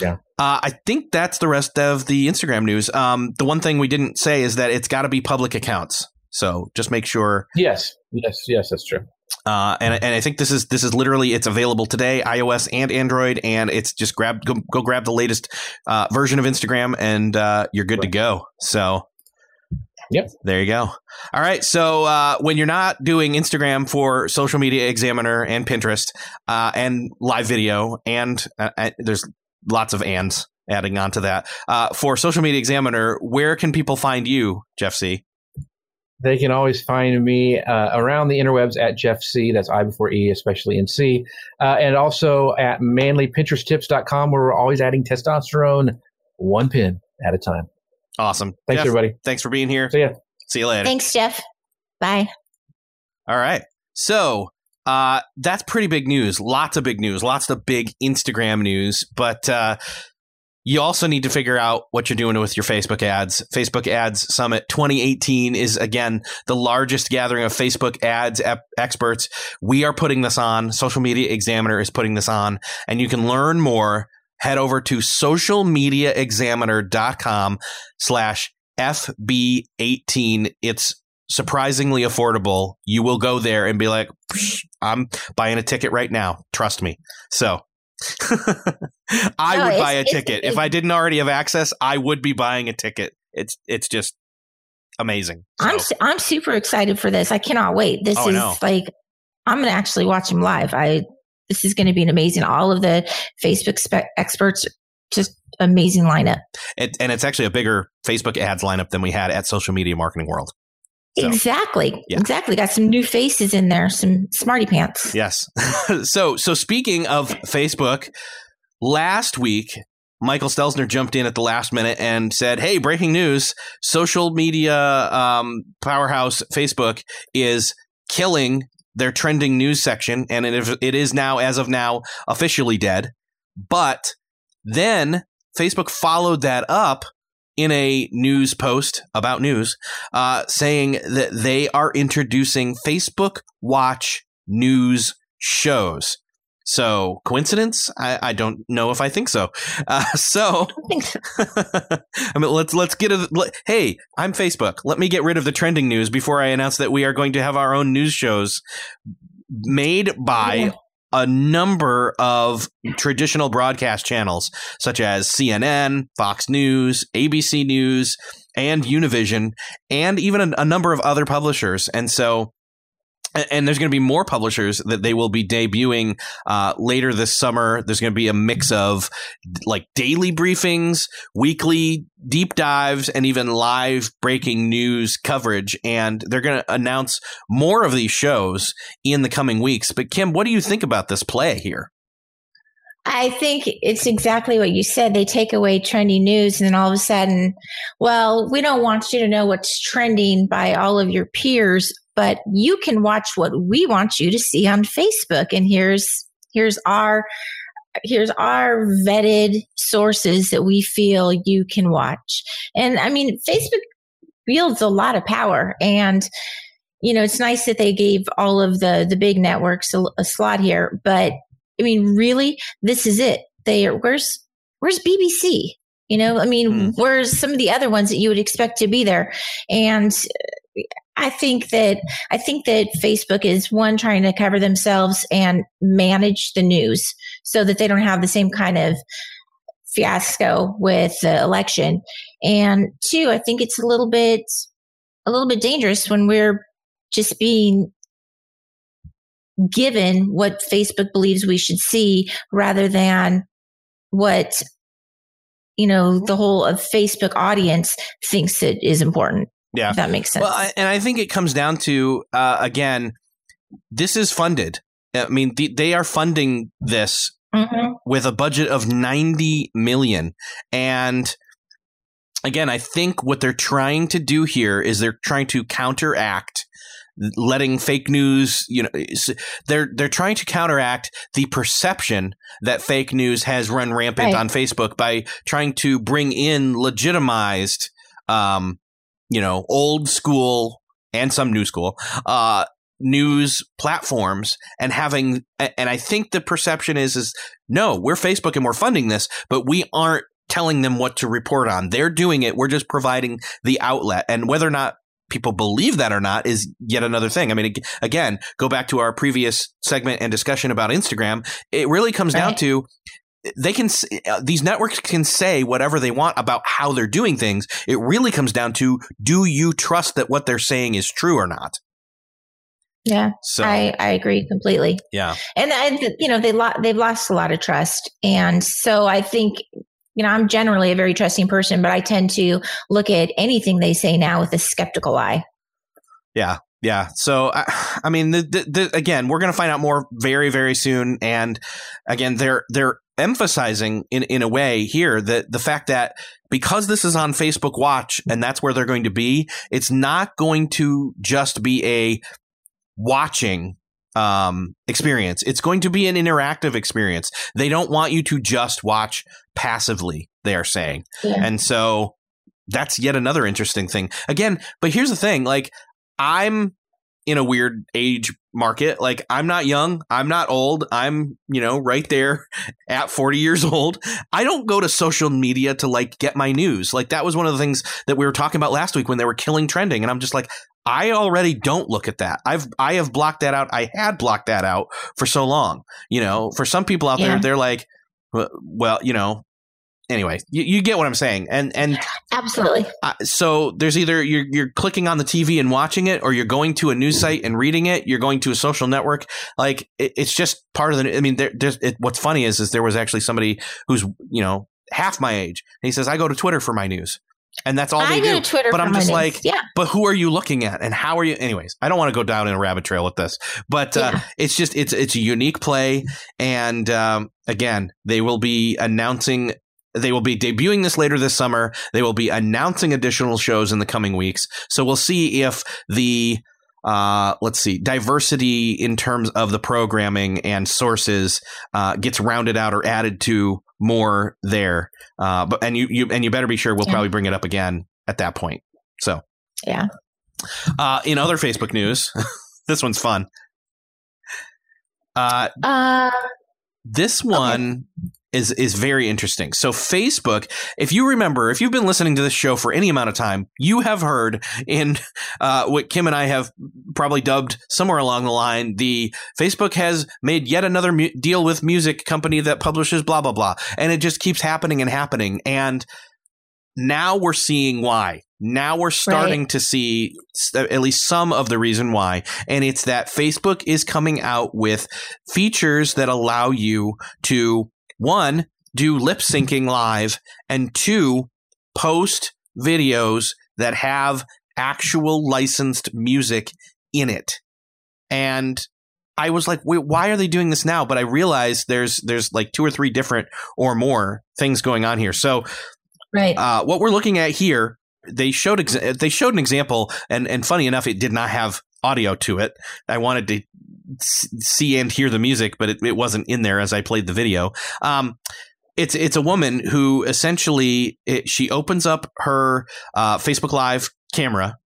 Yeah. Uh, I think that's the rest of the Instagram news. Um, the one thing we didn't say is that it's got to be public accounts. So just make sure. Yes. Yes. Yes. That's true. Uh, and and I think this is this is literally it's available today, iOS and Android, and it's just grab go, go grab the latest uh, version of Instagram, and uh, you're good to go. So Yep. There you go. All right. So uh, when you're not doing Instagram for Social Media Examiner and Pinterest uh, and live video, and uh, uh, there's lots of ands adding on to that. Uh, for Social Media Examiner, where can people find you, Jeff Sieh? They can always find me uh, around the interwebs at Jeff Sieh. That's I before E, especially in Sieh. Uh, and also at manlypinteresttips.com, where we're always adding testosterone one pin at a time. Awesome. Thanks, Jeff, everybody. Thanks for being here. See ya. See you later. Thanks, Jeff. Bye. All right. So uh, that's pretty big news. Lots of big news. Lots of big Instagram news. But uh, you also need to figure out what you're doing with your Facebook ads. Facebook Ads Summit 2018 is again the largest gathering of Facebook ads ep- experts. We are putting this on. Social Media Examiner is putting this on, and you can learn more. Head over to socialmediaexaminer.com slash FB18. It's surprisingly affordable. You will go there and be like, I'm buying a ticket right now. Trust me. So I No, would buy a ticket. if I didn't already have access, I would be buying a ticket. It's it's just amazing. I'm su- I'm super excited for this. I cannot wait. This Oh, is know. like I'm going to actually watch him live. I this is going to be an amazing. All of the Facebook spe- experts, just amazing lineup. it, and it's actually a bigger Facebook ads lineup than we had at Social Media Marketing World. So, exactly, yeah. exactly. Got some new faces in there. Some smarty pants. Yes. so so speaking of Facebook, last week Michael Stelzner jumped in at the last minute and said, "Hey, breaking news! Social media um, powerhouse Facebook is killing their trending news section, and it is, it is now, as of now, officially dead." But then Facebook followed that up in a news post about news, uh, saying that they are introducing Facebook Watch news shows. So coincidence? I, I don't know if I think so. Uh, so I think so. I mean, let's let's get a. Let, hey, I'm Facebook. Let me get rid of the trending news before I announce that we are going to have our own news shows made by Yeah. a number of traditional broadcast channels such as CNN, Fox News, ABC News, and Univision, and even a, a number of other publishers. And so, and there's going to be more publishers that they will be debuting uh, later this summer. There's going to be a mix of like daily briefings, weekly deep dives, and even live breaking news coverage. And they're going to announce more of these shows in the coming weeks. But Kim, what do you think about this play here? I think it's exactly what you said. They take away trendy news, and then all of a sudden, well, we don't want you to know what's trending by all of your peers, but you can watch what we want you to see on Facebook. And here's here's our here's our vetted sources that we feel you can watch. And I mean, Facebook wields a lot of power, and you know, it's nice that they gave all of the the big networks a, a slot here, but I mean, really, this is it. They are, where's where's BBC? You know, I mean, Hmm. where's some of the other ones that you would expect to be there? And I think that I think that Facebook is one trying to cover themselves and manage the news so that they don't have the same kind of fiasco with the election. And two, I think it's a little bit a little bit dangerous when we're just being given what Facebook believes we should see rather than what you know the whole of Facebook audience thinks it is important. Yeah. If that makes sense. Well, I, and I think it comes down to uh, again, this is funded. I mean, th- they are funding this Mhm. with a budget of 90 million and again i think what they're trying to do here is they're trying to counteract letting fake news you know they're they're trying to counteract the perception that fake news has run rampant Right. on facebook by trying to bring in legitimized um you know old school and some new school uh news platforms and having and I think the perception is is no, we're Facebook and we're funding this, but we aren't telling them what to report on. They're doing it. We're just providing the outlet. And whether or not people believe that or not is yet another thing. I mean, again, go back to our previous segment and discussion about Instagram. It really comes down to they can uh, these networks can say whatever they want about how they're doing things. It really comes down to do you trust that what they're saying is true or not? Yeah, So I, I agree completely. yeah, And, and you know they lo- they've lost a lot of trust, and so I think you know I'm generally a very trusting person, but I tend to look at anything they say now with a skeptical eye. yeah, yeah. So I, I mean, the, the, the, again, we're going to find out more very very soon, and again, they're they're emphasizing in in a way here that the fact that because this is on Facebook Watch and that's where they're going to be, it's not going to just be a watching um experience. It's going to be an interactive experience. They don't want you to just watch passively they are saying. Yeah. and so that's yet another interesting thing. Again but here's the thing like i'm in a weird age market like i'm not young i'm not old i'm you know right there at 40 years old i don't go to social media to like get my news like that was one of the things that we were talking about last week when they were killing trending and i'm just like I already don't look at that. I've I have blocked that out. I had blocked that out for so long. You know, for some people out there, they're like, well, well, you know. Anyway, you, you get what I'm saying, and and Absolutely. uh, so there's either you're you're clicking on the TV and watching it, or you're going to a news site and reading it. You're going to a social network. Like it, it's just part of the. I mean, there, there's it, what's funny is is there was actually somebody who's you know half my age, and he says I go to Twitter for my news, and that's all I they do. to Twitter, but I'm just news. like, yeah, but who are you looking at and how are you anyways i don't want to go down in a rabbit trail with this but uh, it's just it's it's a unique play and um, again they will be announcing they will be debuting this later this summer they will be announcing additional shows in the coming weeks so we'll see if the uh, let's see diversity in terms of the programming and sources uh, gets rounded out or added to more there uh, but and you, you and you better be sure we'll Yeah. probably bring it up again at that point so yeah. uh, in other Facebook news, this one's fun. Uh, Uh, this one is is very interesting. So Facebook, if you remember, if you've been listening to this show for any amount of time, you have heard in uh, what Kim and I have probably dubbed somewhere along the line the Facebook has made yet another mu- deal with music company that publishes blah blah blah, and it just keeps happening and happening. And now we're seeing why. Now we're starting to see at least some of the reason why, and it's that Facebook is coming out with features that allow you to one do lip syncing live and two post videos that have actual licensed music in it and i was like Wait, why are they doing this now but i realized there's there's like two or three different or more things going on here so right. uh, what we're looking at here, they showed exa- they showed an example, and and funny enough, it did not have audio to it. I wanted to see and hear the music, but it, it wasn't in there as I played the video. Um, it's it's a woman who essentially it, she opens up her uh, Facebook Live camera.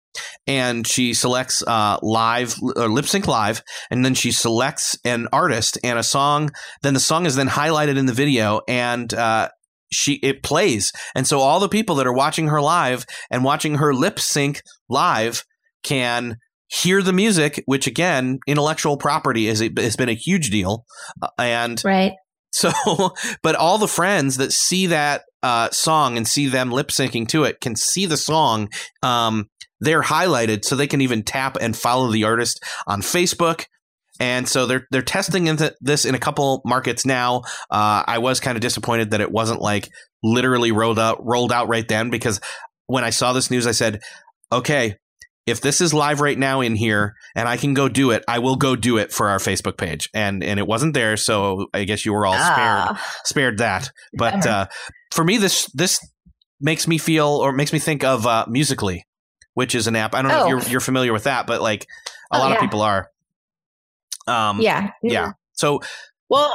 And she selects uh, live or lip sync live, and then she selects an artist and a song. Then the song is then highlighted in the video, and uh, she it plays and so all the people that are watching her live and watching her lip sync live can hear the music which again intellectual property is has been a huge deal Uh, and right. so but all the friends that see that uh, song and see them lip syncing to it can see the song um, they're highlighted so they can even tap and follow the artist on Facebook and so they're they're testing into this in a couple markets now. Uh, I was kind of disappointed that it wasn't like literally rolled out rolled out right then because when I saw this news, I said, okay. If this is live right now in here and I can go do it, I will go do it for our Facebook page. And and it wasn't there, so I guess you were all spared Ah, spared that. But uh, for me, this this makes me feel or makes me think of uh, Musical.ly, which is an app. I don't know Oh. if you're you're familiar with that, but like a Oh, lot of people are. Um, yeah. yeah. So Well,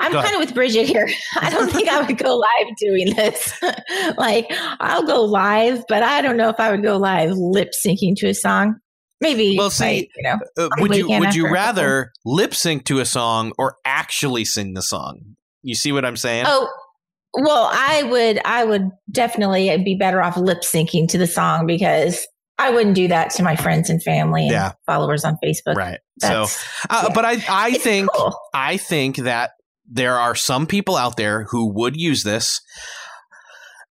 I'm kind of with Bridget here. I don't think I would go live doing this. like, I'll go live, but I don't know if I would go live lip syncing to a song. Maybe, Well, see, like, you know, uh, would you would you after a couple. rather lip sync to a song or actually sing the song? You see what I'm saying? oh, well, I would, I would definitely be better off lip syncing to the song because I wouldn't do that to my friends and family and Yeah. followers on Facebook. right. So, uh, yeah. but I I it's think cool. I think that there are some people out there who would use this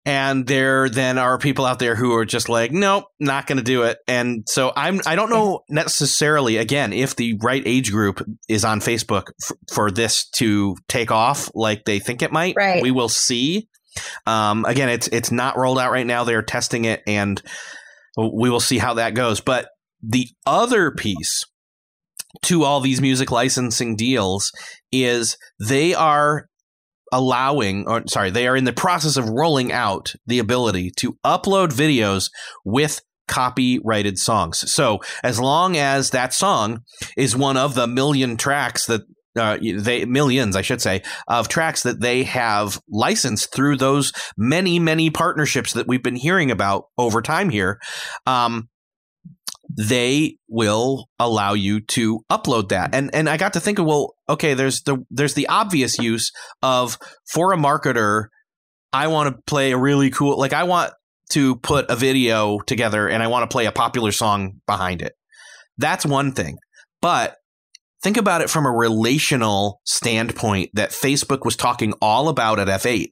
and there then are people out there who are just like nope not going to do it. And so i'm i don't know necessarily again if the right age group is on facebook f- for this to take off like they think it might. Right. we will see. Um, again it's it's not rolled out right now. They're testing it and we will see how that goes. But the other piece to all these music licensing deals is they are allowing or sorry they are in the process of rolling out the ability to upload videos with copyrighted songs so as long as that song is one of the million tracks that uh, they millions, I should say, of tracks that they have licensed through those many, many partnerships that we've been hearing about over time here. Um, they will allow you to upload that. And and I got to think of well, okay, there's the there's the obvious use of for a marketer, I want to play a really cool like I want to put a video together and I want to play a popular song behind it. That's one thing. But think about it from a relational standpoint that Facebook was talking all about at F8.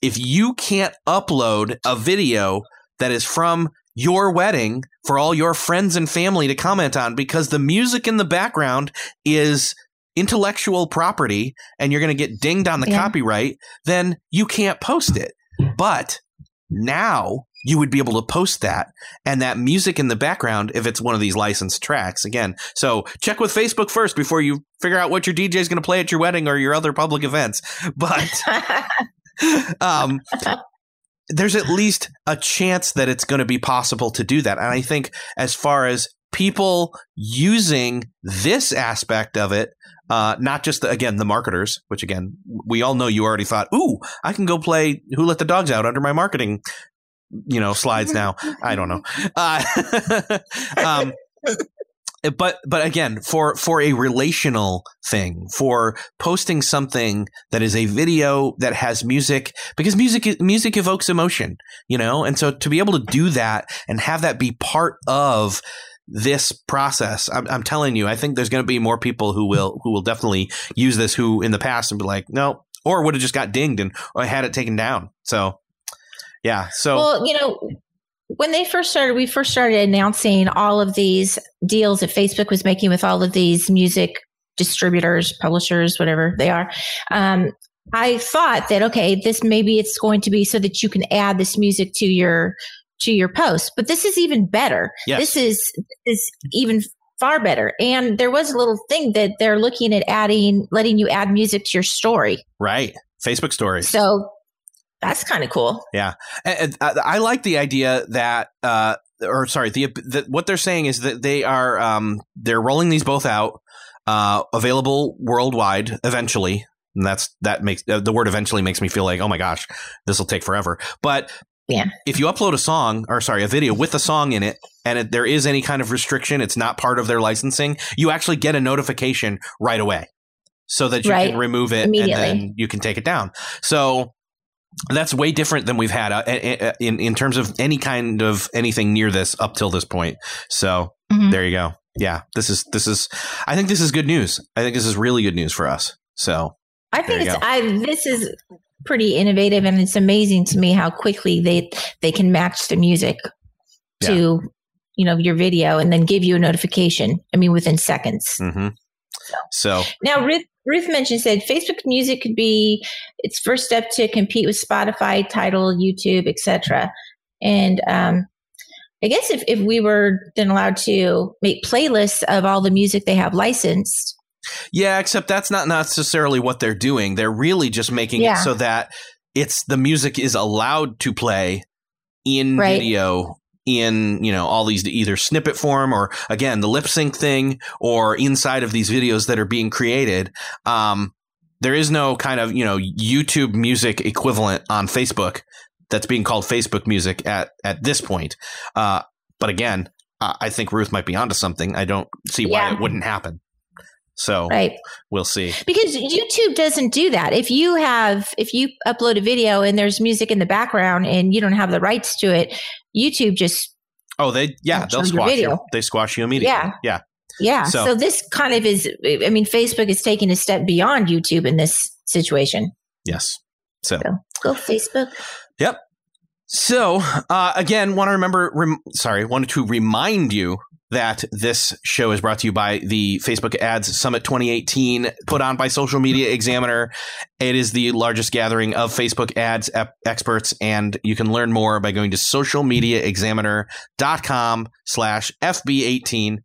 If you can't upload a video that is from your wedding for all your friends and family to comment on because the music in the background is intellectual property and you're going to get dinged on the Yeah. copyright, then you can't post it. But now you would be able to post that and that music in the background if it's one of these licensed tracks again. So check with Facebook first before you figure out what your DJ is going to play at your wedding or your other public events. But um, there's at least a chance that it's going to be possible to do that. And I think as far as people using this aspect of it, uh, not just the, again the marketers, which again we all know you already thought, ooh, I can go play Who Let the Dogs Out under my marketing, you know, slides now. I don't know. Uh, um, Uh, but but again for for a relational thing for posting something that is a video that has music because music music evokes emotion you know? And so to be able to do that and have that be part of this process I'm, I'm telling you i think there's going to be more people who will who will definitely use this who in the past and be like no or would have just got dinged and had it taken down. So yeah so well, you know, when they first started, we first started announcing all of these deals that Facebook was making with all of these music distributors, publishers, whatever they are. Um, I thought that okay, this maybe it's going to be so that you can add this music to your to your post, but this is even better. yes. This is is even far better. And there was a little thing that they're looking at adding, letting you add music to your story. right facebook stories So that's kind of cool. And- and I I like the idea that, uh, or sorry, the, the what they're saying is that they are um, they're rolling these both out, uh, available worldwide eventually. And that's that makes uh, the word eventually makes me feel like oh my gosh, this will take forever. But Yeah. if you upload a song or sorry, a video with a song in it, and it, there is any kind of restriction, it's not part of their licensing, you actually get a notification right away, so that you Right. can remove it and then you can take it down. So that's way different than we've had uh, in, in terms of any kind of anything near this up till this point. So Mhm. there you go. Yeah, this is this is. I think this is good news. I think this is really good news for us. So I think it's I this is pretty innovative and it's amazing to me how quickly they they can match the music to you know your video and then give you a notification. I mean within seconds. hmm so Now Ruth Ruth mentioned said Facebook Music could be its first step to compete with Spotify, Tidal, YouTube, etc. And um I guess if, if we were then allowed to make playlists of all the music they have licensed, yeah, except that's not necessarily what they're doing. They're really just making Yeah. it so that it's the music is allowed to play in Right. video in you know all these either snippet form or again the lip sync thing or inside of these videos that are being created um there is no kind of you know youtube music equivalent on facebook that's being called facebook music at at this point. Uh but again i think ruth might be onto something. I don't see why Yeah. it wouldn't happen so right? we'll see Because YouTube doesn't do that. If you have, if you upload a video and there's music in the background and you don't have the rights to it, YouTube just, oh they yeah they'll squash you they squash you immediately Yeah. yeah Yeah. So- So, this kind of is, I mean, Facebook is taking a step beyond YouTube in this situation. Yes. So So go Facebook. Yep. So, uh, again, want to remember, rem- sorry, wanted to remind you that this show is brought to you by the Facebook Ads Summit 2018, put on by Social Media Examiner. It is the largest gathering of Facebook ads ep- experts, and you can learn more by going to socialmediaexaminer.com slash FB18.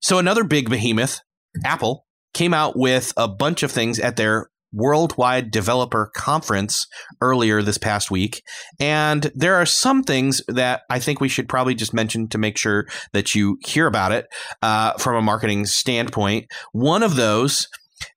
So, another big behemoth, Apple, came out with a bunch of things at their Worldwide Developer Conference earlier this past week. And there are some things that I think we should probably just mention to make sure that you hear about it uh, from a marketing standpoint. One of those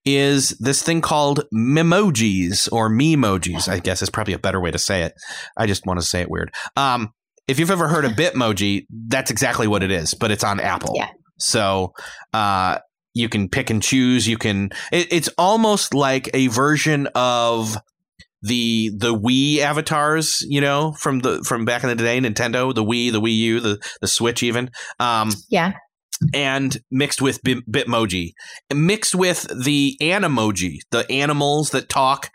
is this thing called Memojis or Memojis, I guess is probably a better way to say it. I just want to say it weird. Um, if you've ever heard of Bitmoji, that's exactly what it is, but it's on Apple. Yeah. So uh, you can pick and choose. You can. It, it's almost like a version of the the Wii avatars, you know, from the from back in the day, Nintendo, the Wii, the Wii U, the the Switch, even. Um, Yeah. and mixed with Bit- Bitmoji, mixed with the Animoji, the animals that talk.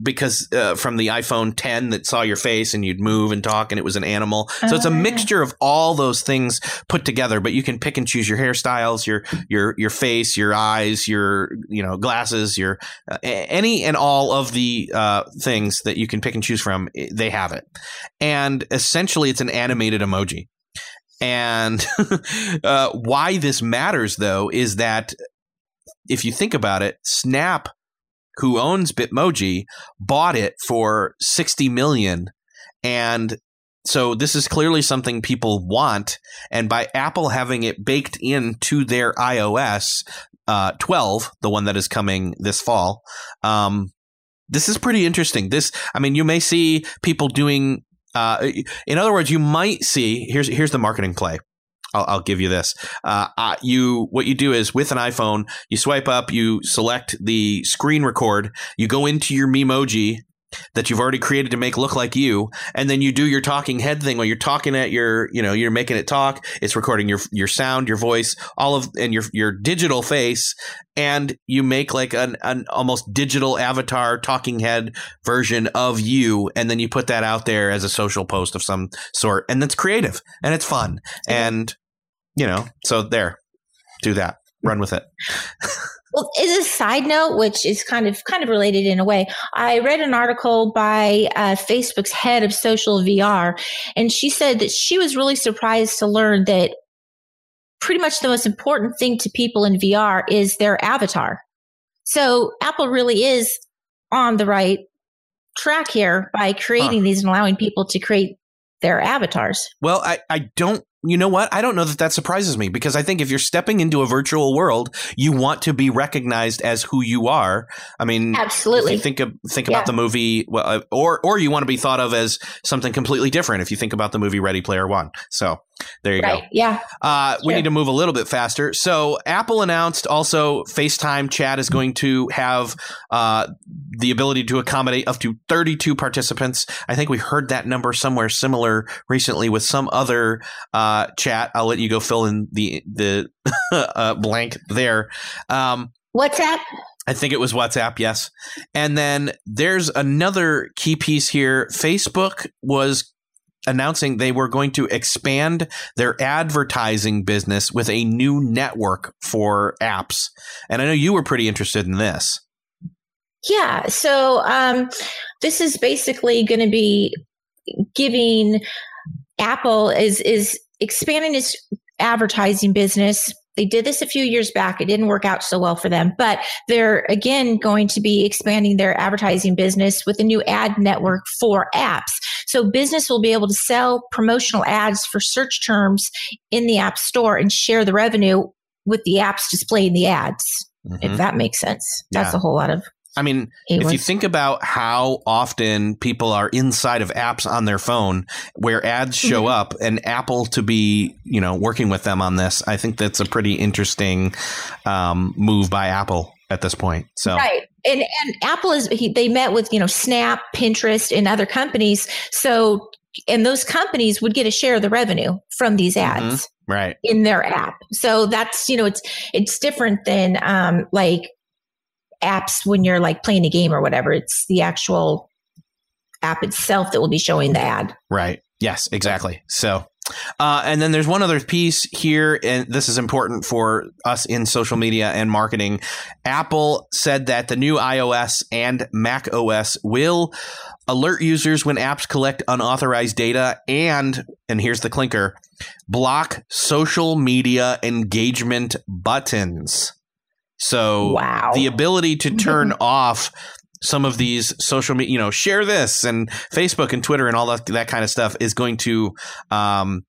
Because uh, from the iPhone 10 that saw your face and you'd move and talk and it was an animal. So it's a Ah. mixture of all those things put together, but you can pick and choose your hairstyles, your your your face, your eyes, your you know glasses, your uh, any and all of the uh, things that you can pick and choose from. They have it, and essentially it's an animated emoji. And uh, why this matters, though, is that if you think about it, Snap, who owns Bitmoji, bought it for sixty million, and so this is clearly something people want. And by Apple having it baked into their iOS uh, 12, the one that is coming this fall, um, this is pretty interesting. This, I mean, you may see people doing. Uh, in other words, you might see here's here's the marketing play. I'll, I'll give you this. Uh, uh, you what you do is with an iPhone, you swipe up, you select the screen record, you go into your Memoji that you've already created to make look like you, and then you do your talking head thing while you're talking at your, you know, you're making it talk. It's recording your your sound, your voice, all of, and your your digital face, and you make like an an almost digital avatar talking head version of you, and then you put that out there as a social post of some sort, and that's creative and it's fun, and you know, so there, do that, run with it. Well, as a side note, which is kind of kind of related in a way, I read an article by uh, Facebook's head of social VR, and she said that she was really surprised to learn that pretty much the most important thing to people in VR is their avatar. So Apple really is on the right track here by creating these and allowing people to create their avatars. Well, I, I don't, you know what? I don't know that that surprises me because I think if you're stepping into a virtual world, you want to be recognized as who you are. I mean, Absolutely. If you think of, think Yeah. about the movie, well, uh, or or you want to be thought of as something completely different. If you think about the movie Ready Player One, so there you Right. go. Yeah. Uh, We need to move a little bit faster. So Apple announced also FaceTime chat is going to have uh, the ability to accommodate up to 32 participants. I think we heard that number somewhere similar recently with some other uh, chat. I'll let you go fill in the the uh, blank there. Um, WhatsApp. I think it was WhatsApp, yes. And then there's another key piece here. Facebook was announcing they were going to expand their advertising business with a new network for apps. And I know you were pretty interested in this. Yeah. So um, this is basically going to be giving Apple is is expanding its advertising business. They did this a few years back. It didn't work out so well for them, but they're again going to be expanding their advertising business with a new ad network for apps. So business will be able to sell promotional ads for search terms in the App Store and share the revenue with the apps displaying the ads. If that makes sense. That's Mm-hmm. Yeah. a whole lot of I mean, It if you think about how often people are inside of apps on their phone where ads show Mhm. up and Apple to be, you know, working with them on this, I think that's a pretty interesting um, move by Apple at this point. So, Right. And and Apple is he, they met with, you know, Snap, Pinterest and other companies. So and those companies would get a share of the revenue from these Mm-hmm. ads Right. in their app. So that's you know it's it's different than um, like apps when you're like playing a game or whatever. It's the actual app itself that will be showing the ad. Right. Yes, exactly. So, uh, and then there's one other piece here, and this is important for us in social media and marketing. Apple said that the new iOS and Mac OS will alert users when apps collect unauthorized data and, and here's the clinker, block social media engagement buttons. So, Wow. the ability to turn off some of these social media, you know, share this and Facebook and Twitter and all that that kind of stuff is going to um,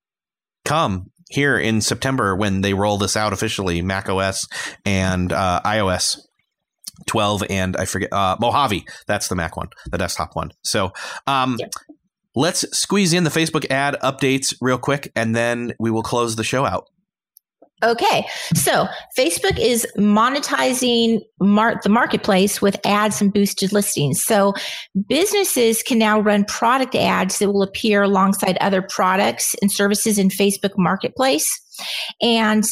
come here in September when they roll this out officially, Mac OS and uh, iOS. 12 and I forget uh Mojave that's the Mac one the desktop one so um Yep. let's squeeze in the Facebook ad updates real quick and then we will close the show out Okay, so Facebook is monetizing mar- the marketplace with ads and boosted listings. So businesses can now run product ads that will appear alongside other products and services in Facebook Marketplace. And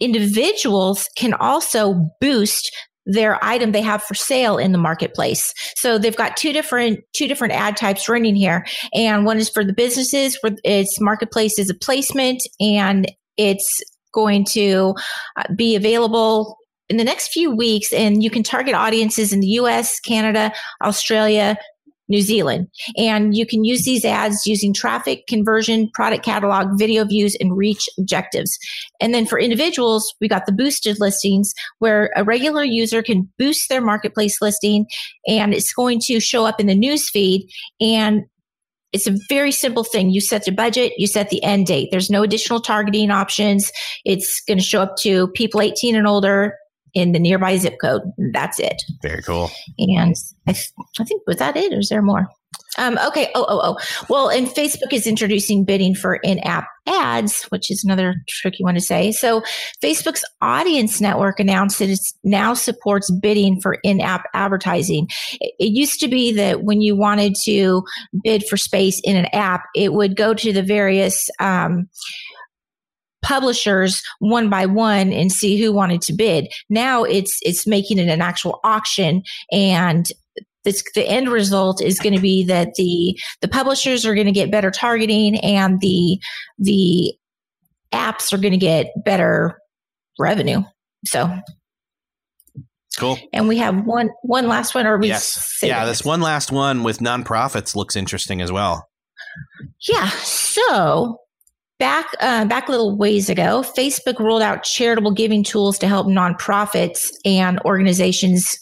individuals can also boost their item they have for sale in the marketplace. So they've got two different two different ad types running here and one is for the businesses where it's marketplace is a placement and it's going to uh, be available in the next few weeks and you can target audiences in the US, Canada, Australia, New Zealand. And you can use these ads using traffic, conversion, product catalog, video views, and reach objectives. And then for individuals, we got the boosted listings where a regular user can boost their marketplace listing and it's going to show up in the news feed and it's a very simple thing. You set the budget, you set the end date. There's no additional targeting options. It's going to show up to people 18 and older in the nearby zip code. That's it. very cool And I, I think was that it, or is there more? Um, okay. Oh, oh, oh. Well, and Facebook is introducing bidding for in-app ads, which is another tricky one to say. So, Facebook's Audience Network announced that it now supports bidding for in-app advertising. It, it used to be that when you wanted to bid for space in an app, it would go to the various um, publishers one by one and see who wanted to bid. Now it's it's making it an actual auction and this, the end result is going to be that the the publishers are going to get better targeting and the the apps are going to get better revenue. So, cool and we have one one last one or we yes yeah this one last one with nonprofits looks interesting as well Yeah. So back uh, back a little ways ago, Facebook rolled out charitable giving tools to help nonprofits and organizations,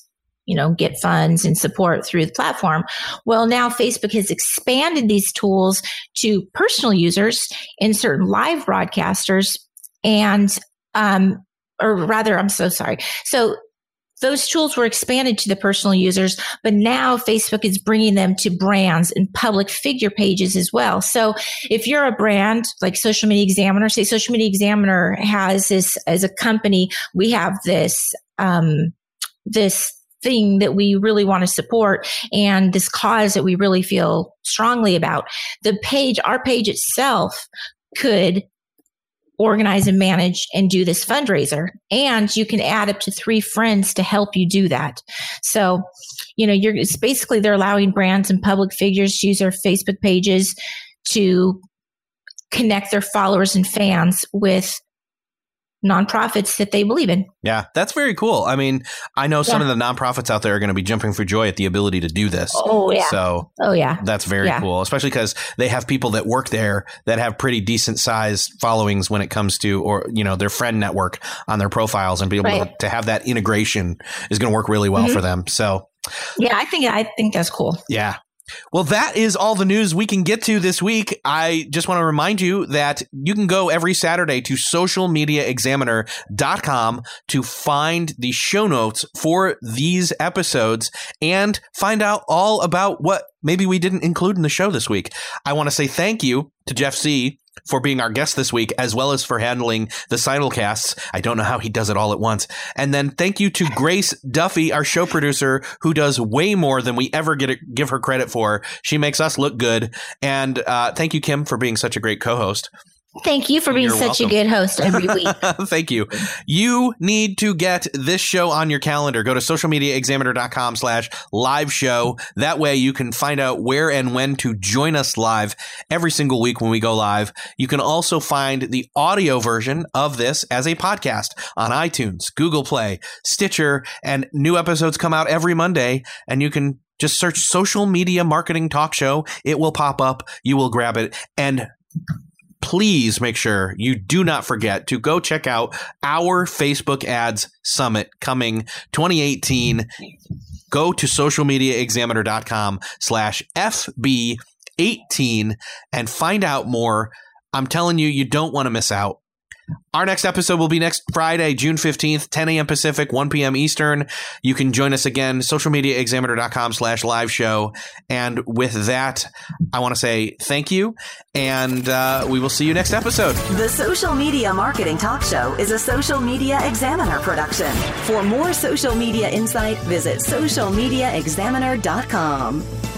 you know, get funds and support through the platform. Well, now Facebook has expanded these tools to personal users and certain live broadcasters, and um, or rather, I'm so sorry. So those tools were expanded to the personal users, but now Facebook is bringing them to brands and public figure pages as well. So if you're a brand like Social Media Examiner, say Social Media Examiner has this as a company, we have this, um, this thing that we really want to support and this cause that we really feel strongly about. The page, our page itself could organize and manage and do this fundraiser. And you can add up to three friends to help you do that. So, you know, you're it's basically they're allowing brands and public figures to use their Facebook pages to connect their followers and fans with nonprofits that they believe in. Yeah, that's very cool. I mean, I know some of the nonprofits out there are going to be jumping for joy at the ability to do this. Oh yeah. So oh yeah. that's very Yeah. cool, especially because they have people that work there that have pretty decent sized followings when it comes to, or, you know, their friend network on their profiles and be able to, Right. to have that integration is going to work really well Mhm. for them. So, Yeah, I think I think that's cool. yeah. Well, that is all the news we can get to this week. I just want to remind you that you can go every Saturday to socialmediaexaminer.com to find the show notes for these episodes and find out all about what maybe we didn't include in the show this week. I want to say thank you to Jeff C for being our guest this week, as well as for handling the simulcasts. I don't know how he does it all at once. And then thank you to Grace Duffy, our show producer, who does way more than we ever get give her credit for. She makes us look good. And uh, thank you, Kim, for being such a great co-host. Thank you for being You're such welcome. a good host every week. Thank you. You need to get this show on your calendar. Go to socialmediaexaminer.com slash live show. That way you can find out where and when to join us live every single week when we go live. You can also find the audio version of this as a podcast on iTunes, Google Play, Stitcher, and new episodes come out every Monday. And you can just search social media marketing talk show. It will pop up. You will grab it. And please make sure you do not forget to go check out our Facebook ads summit coming 2018. Go to socialmediaexaminer.com slash FB18 and find out more. I'm telling you, you don't want to miss out. Our next episode will be next Friday, June 15th, 10 a.m. Pacific, 1 p.m. Eastern. You can join us again, socialmediaexaminer.com slash live show. And with that, I want to say thank you, and uh, we will see you next episode. The Social Media Marketing Talk Show is a Social Media Examiner production. For more social media insight, visit socialmediaexaminer.com.